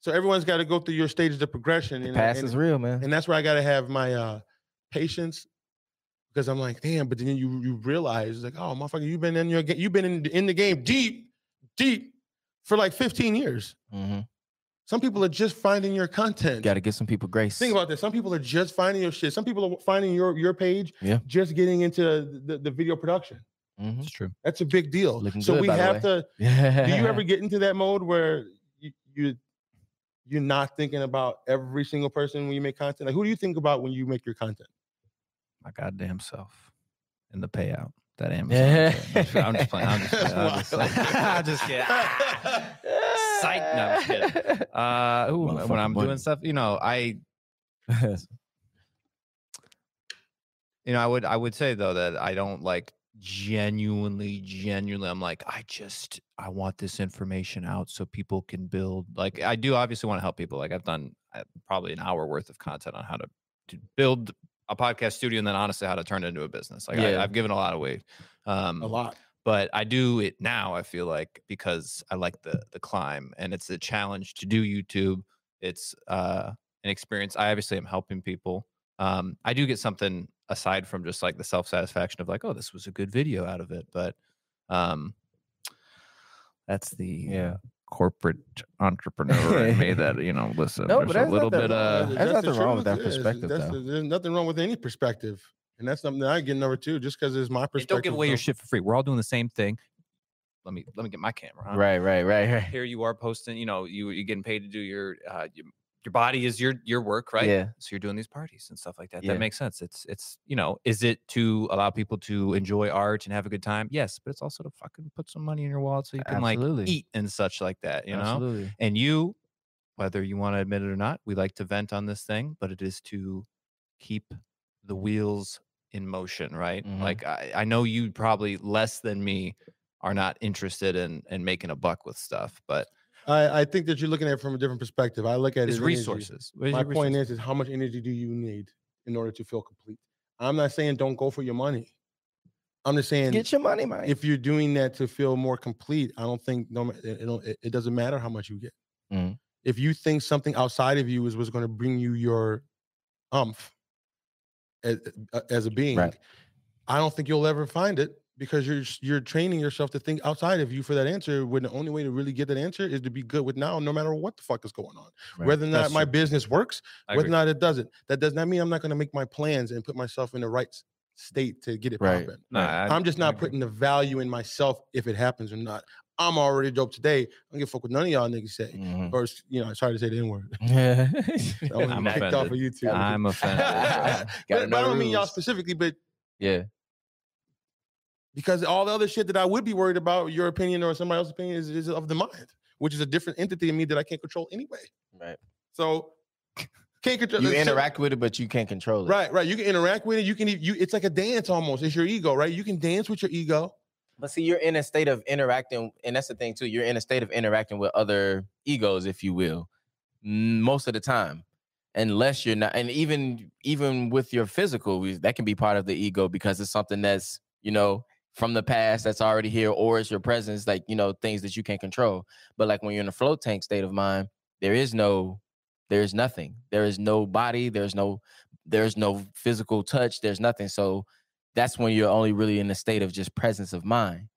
So everyone's got to go through your stages of progression. The and, past and, is real, man. and that's where I got to have my uh patience because I'm like, damn. But then you you realize like, oh, motherfucker, you've been in your you've been in in the game deep, deep for like 15 years. hmm Some people are just finding your content. Got to give some people grace. Think about this. Some people are just finding your shit. Some people are finding your your page. Yeah. Just getting into the, the video production. Mhm. It's true. That's a big deal. Looking so good, we by the have way. to Yeah. [laughs] do you ever get into that mode where you, you you're not thinking about every single person when you make content? Like who do you think about when you make your content? My goddamn self in the payout. That Amazon. [laughs] thing. I'm just playing. I'm just [laughs] playing. I'm just, That's playing. I'm just kidding. Psych. No, I'm just kidding. [laughs] Uh, ooh, when I'm money. doing stuff, you know, I [laughs] you know, I would I would say though that I don't like genuinely, genuinely. I'm like, I just I want this information out so people can build. Like, I do obviously want to help people. Like, I've done uh, probably an hour worth of content on how to, to build a podcast studio, and then honestly how to turn it into a business. Like, Yeah. I, I've given a lot away. Um, A lot. But I do it now. I feel like because I like the the climb, and it's a challenge to do YouTube. It's uh, an experience. I obviously am helping people. Um, I do get something aside from just like the self satisfaction of like, oh, this was a good video out of it. But um, that's the Yeah. corporate entrepreneur in me that [laughs] you know. Listen, No, there's but a little nothing bit. wrong Uh, with it. There's the nothing wrong with that perspective, that's though. there's nothing wrong with any perspective. And that's something that I get number two, just because it's my hey, perspective. don't give away your shit for free. We're all doing the same thing. Let me let me get my camera. on. Right, right, right, right. here you are posting you know you you're getting paid to do your uh your, your body is your your work right Yeah. so you're doing these parties and stuff like that Yeah. that makes sense it's it's you know is it to allow people to enjoy art and have a good time yes but it's also to fucking put some money in your wallet so you can Absolutely. like eat and such like that you know Absolutely. and you whether you want to admit it or not we like to vent on this thing but it is to keep the wheels in motion right Mhm. like I, I know you probably less than me are not interested in in making a buck with stuff but I, I think that you're looking at it from a different perspective. I look at it it's as resources My your point is, is how much energy do you need in order to feel complete? I'm not saying don't go for your money. I'm just saying Get your money, man. if you're doing that to feel more complete, I don't think no, it, it, doesn't matter how much you get. Mhm. If you think something outside of you is what's going to bring you your umph as, as a being, Right. I don't think you'll ever find it because you're you're training yourself to think outside of you for that answer. When the only way to really get that answer is to be good with now, no matter what the fuck is going on. Right. Whether or not That's my true. business works, I whether or not it doesn't, that does not mean I'm not going to make my plans and put myself in the right state to get it Right. popping. No, I- I'm just not putting the value in myself if it happens or not. I'm already dope today. I don't give a fuck what none of y'all niggas say. Mhm. Or you know, sorry to say the N word. Yeah. I'm I'm kicked off of offended. YouTube. I'm offended. [laughs] But, but I don't mean y'all specifically, but yeah. because all the other shit that I would be worried about, your opinion or somebody else's opinion, is, is of the mind, which is a different entity in me that I can't control anyway. Right. So [laughs] can't control. You interact with it, but you can't control it. Right, right. You can interact with it. You can. You. It's like a dance almost. It's your ego, right? You can dance with your ego. But see, you're in a state of interacting, and that's the thing too. You're in a state of interacting with other egos, if you will, most of the time, unless you're not. And even even with your physical, that can be part of the ego because it's something that's you know from the past that's already here, or it's your presence, like you know things that you can't control. But like when you're in a float tank state of mind, there is no, there is nothing. There is no body. There's no, there's no physical touch. There's nothing. So that's when you're only really in a state of just presence of mind.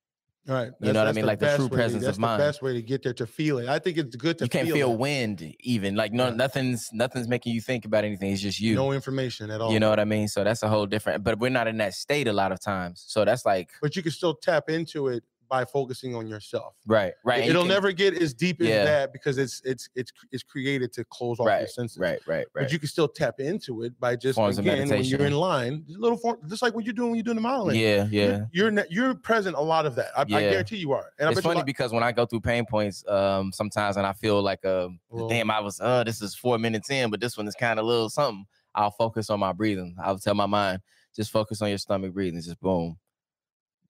Right. You know what I mean? the Like the true way to- presence of that's mind. The best way to get there to feel it. I think it's good to you can't feel, feel wind even like no Yeah. nothing's nothing's making you think about anything it's just you No information at all. you know what i mean so that's a whole different but we're not in that state a lot of times so that's like but you can still tap into it by focusing on yourself. right right It'll can- never get as deep as that because it's it's it's it's created to close off your senses. right right right. But you can still tap into it by just Forms again when you're in line, just little form, just like what you're doing when you're doing the modeling. yeah You're- yeah You're ne- you're present a lot of that. I, I guarantee you are. And I it's funny lot- because when i go through pain points um sometimes and i feel like um Well- damn i was uh this is four minutes in but this one is kind of little something i'll focus on my breathing i'll tell my mind just focus on your stomach breathing just boom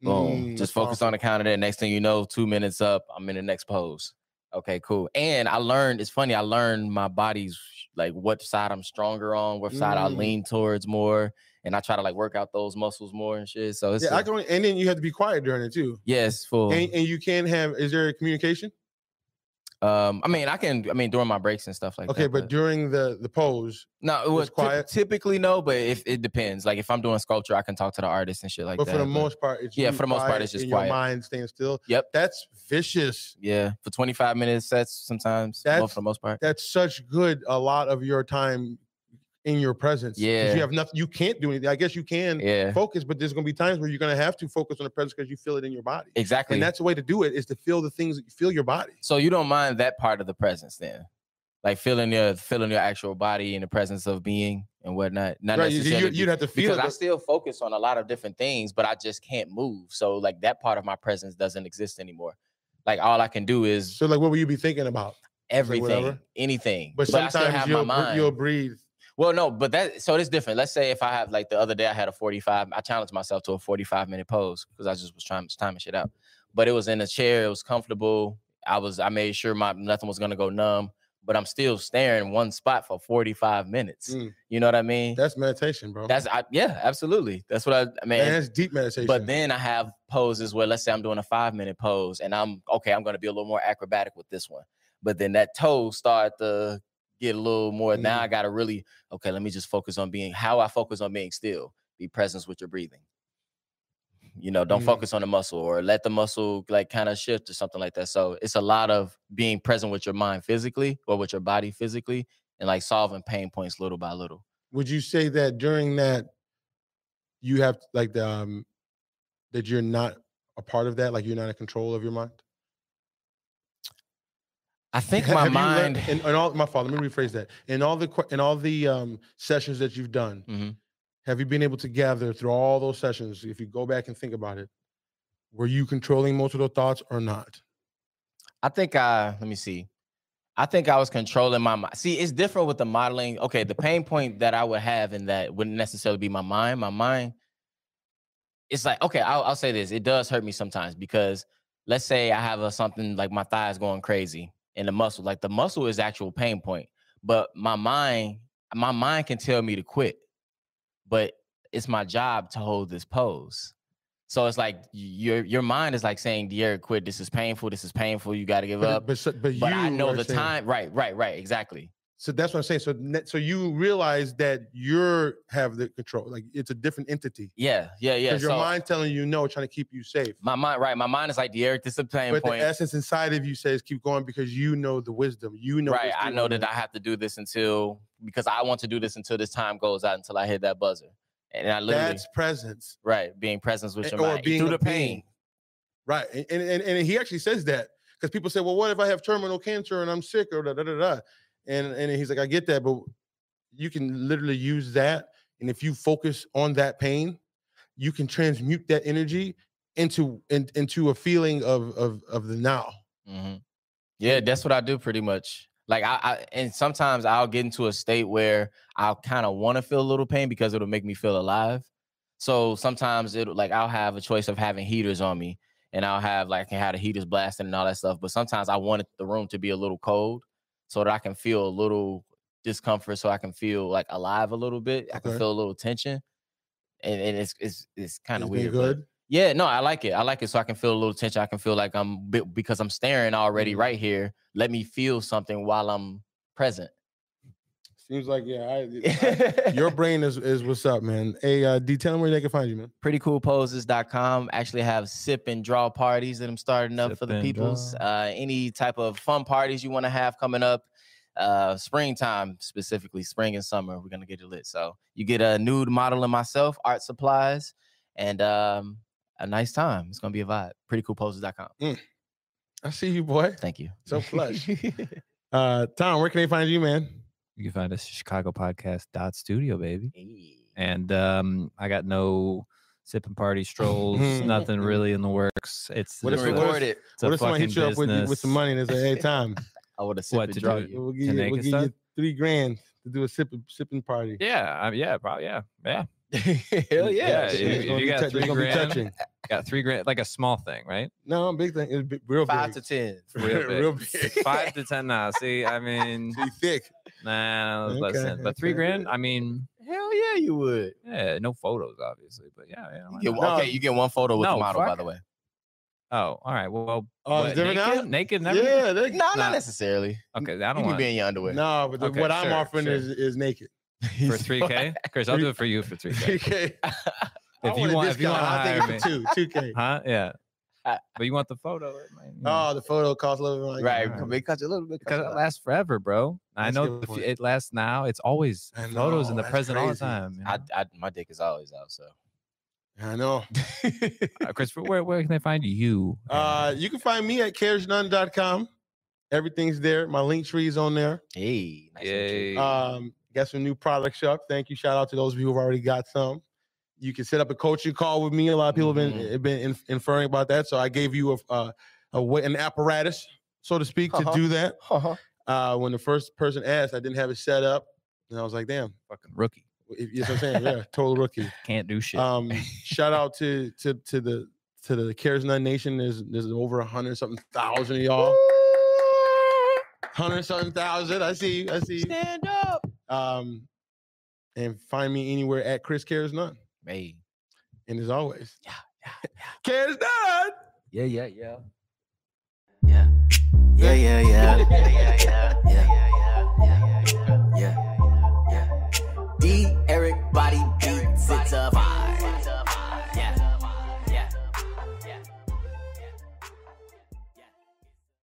Boom. Mm, Just focus on the count of that. Next thing you know, two minutes up, I'm in the next pose. Okay, cool. And I learned, it's funny, I learned my body's like what side I'm stronger on, what side I Mm. lean towards more. And I try to like work out those muscles more and shit. So it's Yeah, a- I can. Only, and then you have to be quiet during it too. yes, full. And, and you can have. Is there a communication? Um, I mean, I can, I mean, during my breaks and stuff like Okay, that. but during the the pose, no, it was quiet? typically no, but if it depends. Like if I'm doing sculpture, I can talk to the artist and shit like but that. for the most part, it's Yeah, for the most part, it's just quiet. Your mind staying still. Yep. That's vicious. yeah, for 25 minutes sets sometimes, well, That's- for the most part. That's such good. A lot of your time in your presence. Yeah. you have nothing. You can't do anything. I guess you can Yeah, focus, but there's gonna be times where you're gonna have to focus on the presence because you feel it in your body. exactly. And that's the way to do it is to feel the things that you feel your body. So you don't mind that part of the presence then, like feeling your feeling your actual body in the presence of being and whatnot. Not Right? Necessarily you, would have to feel because it. I still focus on a lot of different things, but I just can't move. So like that part of my presence doesn't exist anymore. Like all I can do is so, like, what will you be thinking about? everything, anything. But, still sometimes you'll, you'll breathe. Well, no, but that so it's different. Let's say if I have like the other day I had a 45, I challenged myself to a 45 minute pose because I just was trying to timing shit out. But it was in a chair, it was comfortable. I was I made sure my nothing was gonna go numb, but I'm still staring one spot for 45 minutes. Mm. You know what I mean? That's meditation, bro. That's I, yeah, absolutely. That's what I, I mean. Man, that's deep meditation. But then I have poses where let's say I'm doing a five minute pose and I'm okay, I'm gonna be a little more acrobatic with this one. But then that toe start to get a little more. Now Mm. I gotta really, okay, let me just focus on being how I focus on being still, be present with your breathing. You know, don't Mm. focus on the muscle or let the muscle like kind of shift or something like that. So it's a lot of being present with your mind physically or with your body physically and like solving pain points little by little. would you say that during that you have like the um that you're not a part of that, like you're not in control of your mind? I think [laughs] my have you learned- mind. in, in all my fault, let me rephrase that. In all the in all the um sessions that you've done, Mhm. have you been able to gather through all those sessions? If you go back and think about it, were you controlling most of those thoughts or not? I think I let me see. I think I was controlling my mind. See, it's different with the modeling. Okay, the pain point that I would have in that wouldn't necessarily be my mind. My mind, it's like okay, I'll, I'll say this. It does hurt me sometimes because let's say I have a something like my thighs going crazy and the muscle, like the muscle is actual pain point, but my mind, my mind can tell me to quit, but it's my job to hold this pose. So it's like your your mind is like saying, "Dear, quit. This is painful. This is painful. You got to give But, up." but, but, But I know the saying- time. Right, right, right. Exactly. So that's what I'm saying. So so you realize that you're have the control. Like it's a different entity. Yeah, yeah, yeah. Because your So mind telling you no, trying to keep you safe. my mind, right? My mind is like, the a pain But point." the essence inside of you says keep going because you know the wisdom. You know right. I know that. I have to do this until because I want to do this until this time goes out until I hit that buzzer. And I literally That's presence. right being presence with your or mind being through the pain. being. Right. And, and, and- and he actually says that because people say, well, what if I have terminal cancer and I'm sick or da da da da? And, and he's like, I get that, but you can literally use that. And if you focus on that pain, you can transmute that energy into in, into a feeling of of of the now. hmm Yeah, that's what I do pretty much. Like I, I and sometimes I'll get into a state where I'll kind of want to feel a little pain because it'll make me feel alive. So sometimes it'll like I'll have a choice of having heaters on me and I'll have like I can have the heaters blasting and all that stuff. But sometimes I want it- the room to be a little cold so that I can feel a little discomfort, so I can feel like alive a little bit. I can feel a little tension. And, and it's it's it's kind of weird. good. yeah, no, I like it. I like it so I can feel a little tension. I can feel like I'm because I'm staring already Mhm. right here. Let me feel something while I'm present. Seems like yeah. I, [laughs] I- your brain is is what's up, man. Hey, uh, D, tell them where they can find you, man. prettycoolposes.com actually have sip and draw parties that I'm starting up Sip for the peoples. Uh, any type of fun parties you want to have coming up, uh, springtime specifically, spring and summer, we're gonna get it lit. So you get a nude model and myself, art supplies, and um, a nice time. It's gonna be a vibe. Prettycoolposes.com. I see you, boy. Thank you. So plush. [laughs] Uh, Tom, where can they find you, man? You can find us at Chicago Podcast dot studio, baby. Hey. And um, I got no sipping party strolls, [laughs] nothing really in the works. It's What What if- it's if what if- record it? What if somebody hit fucking you up with, with some money and they say, "Hey, [laughs] Tom, I would have sipped What and to draw you. we'll give, you, we'll give you three grand to do a sipping sipping party." Yeah, I, yeah, probably, yeah, yeah. [laughs] Hell yeah. if it's you- if you got touch- three grand, touching. Got three grand, like a small thing, right? No, big thing. It's big, real Five big. to ten. [laughs] Real big. Real big. Five to [laughs] ten now. See, I mean, Be thick. nah, less than, but three okay. grand. I mean, Hell yeah, you would. yeah, no photos, obviously, but yeah, yeah. You get. No. okay, you get one photo with No, the model, by the way. Oh, all right. Well, Oh, what, different naked, now? naked, and? Yeah, they, No, Nah. not necessarily. Okay, I don't can want be in your underwear. no, but the, Okay, what I'm offering sure. is is naked. for [laughs] three k. Chris, I'll do it for you for three k. 3K. I If you want, if you want to I'll take hire me, for two, two K. huh? Yeah. But you want the photo? it might, you know, Oh, the photo costs a little bit. Like, right, all right. because a little bit. because it lasts forever, bro. I That's a know good the it lasts now. It's always I photos in the that's present all the time. you know? I, my dick is always out. So. I know. [laughs] [laughs] Uh, Christopher, where, where can they find you? Uh, you can find me at caresnone.com. Everything's there. My link tree is on there. hey, nice Yay. Um, got some new products up. Thank you. Shout out to those of you who've already got some. You can set up a coaching call with me. A lot of people have been Mhm. have been in- inferring about that. So I gave you a, a, a an apparatus, so to speak, to Uh-huh. do that. Uh-huh. Uh, when the first person asked, I didn't have it set up, and I was like, "Damn, Fucking rookie. if, you know what I'm saying? Yeah, total rookie." [laughs] Can't do shit. Um, [laughs] shout out to to to the to the Cares None Nation. There's there's over a hundred something thousand of y'all. Hundred something thousand. I see you. I see you. Stand up. Um, and find me anywhere at Chris Cares None. Hey. And as always, Yeah, yeah yeah [laughs] Cares None. [laughs] Yeah, yeah, yeah. Yeah. Yeah, yeah, yeah. Yeah, yeah, yeah. Yeah, yeah, yeah. Yeah. D Eric body beats, it's a vibe.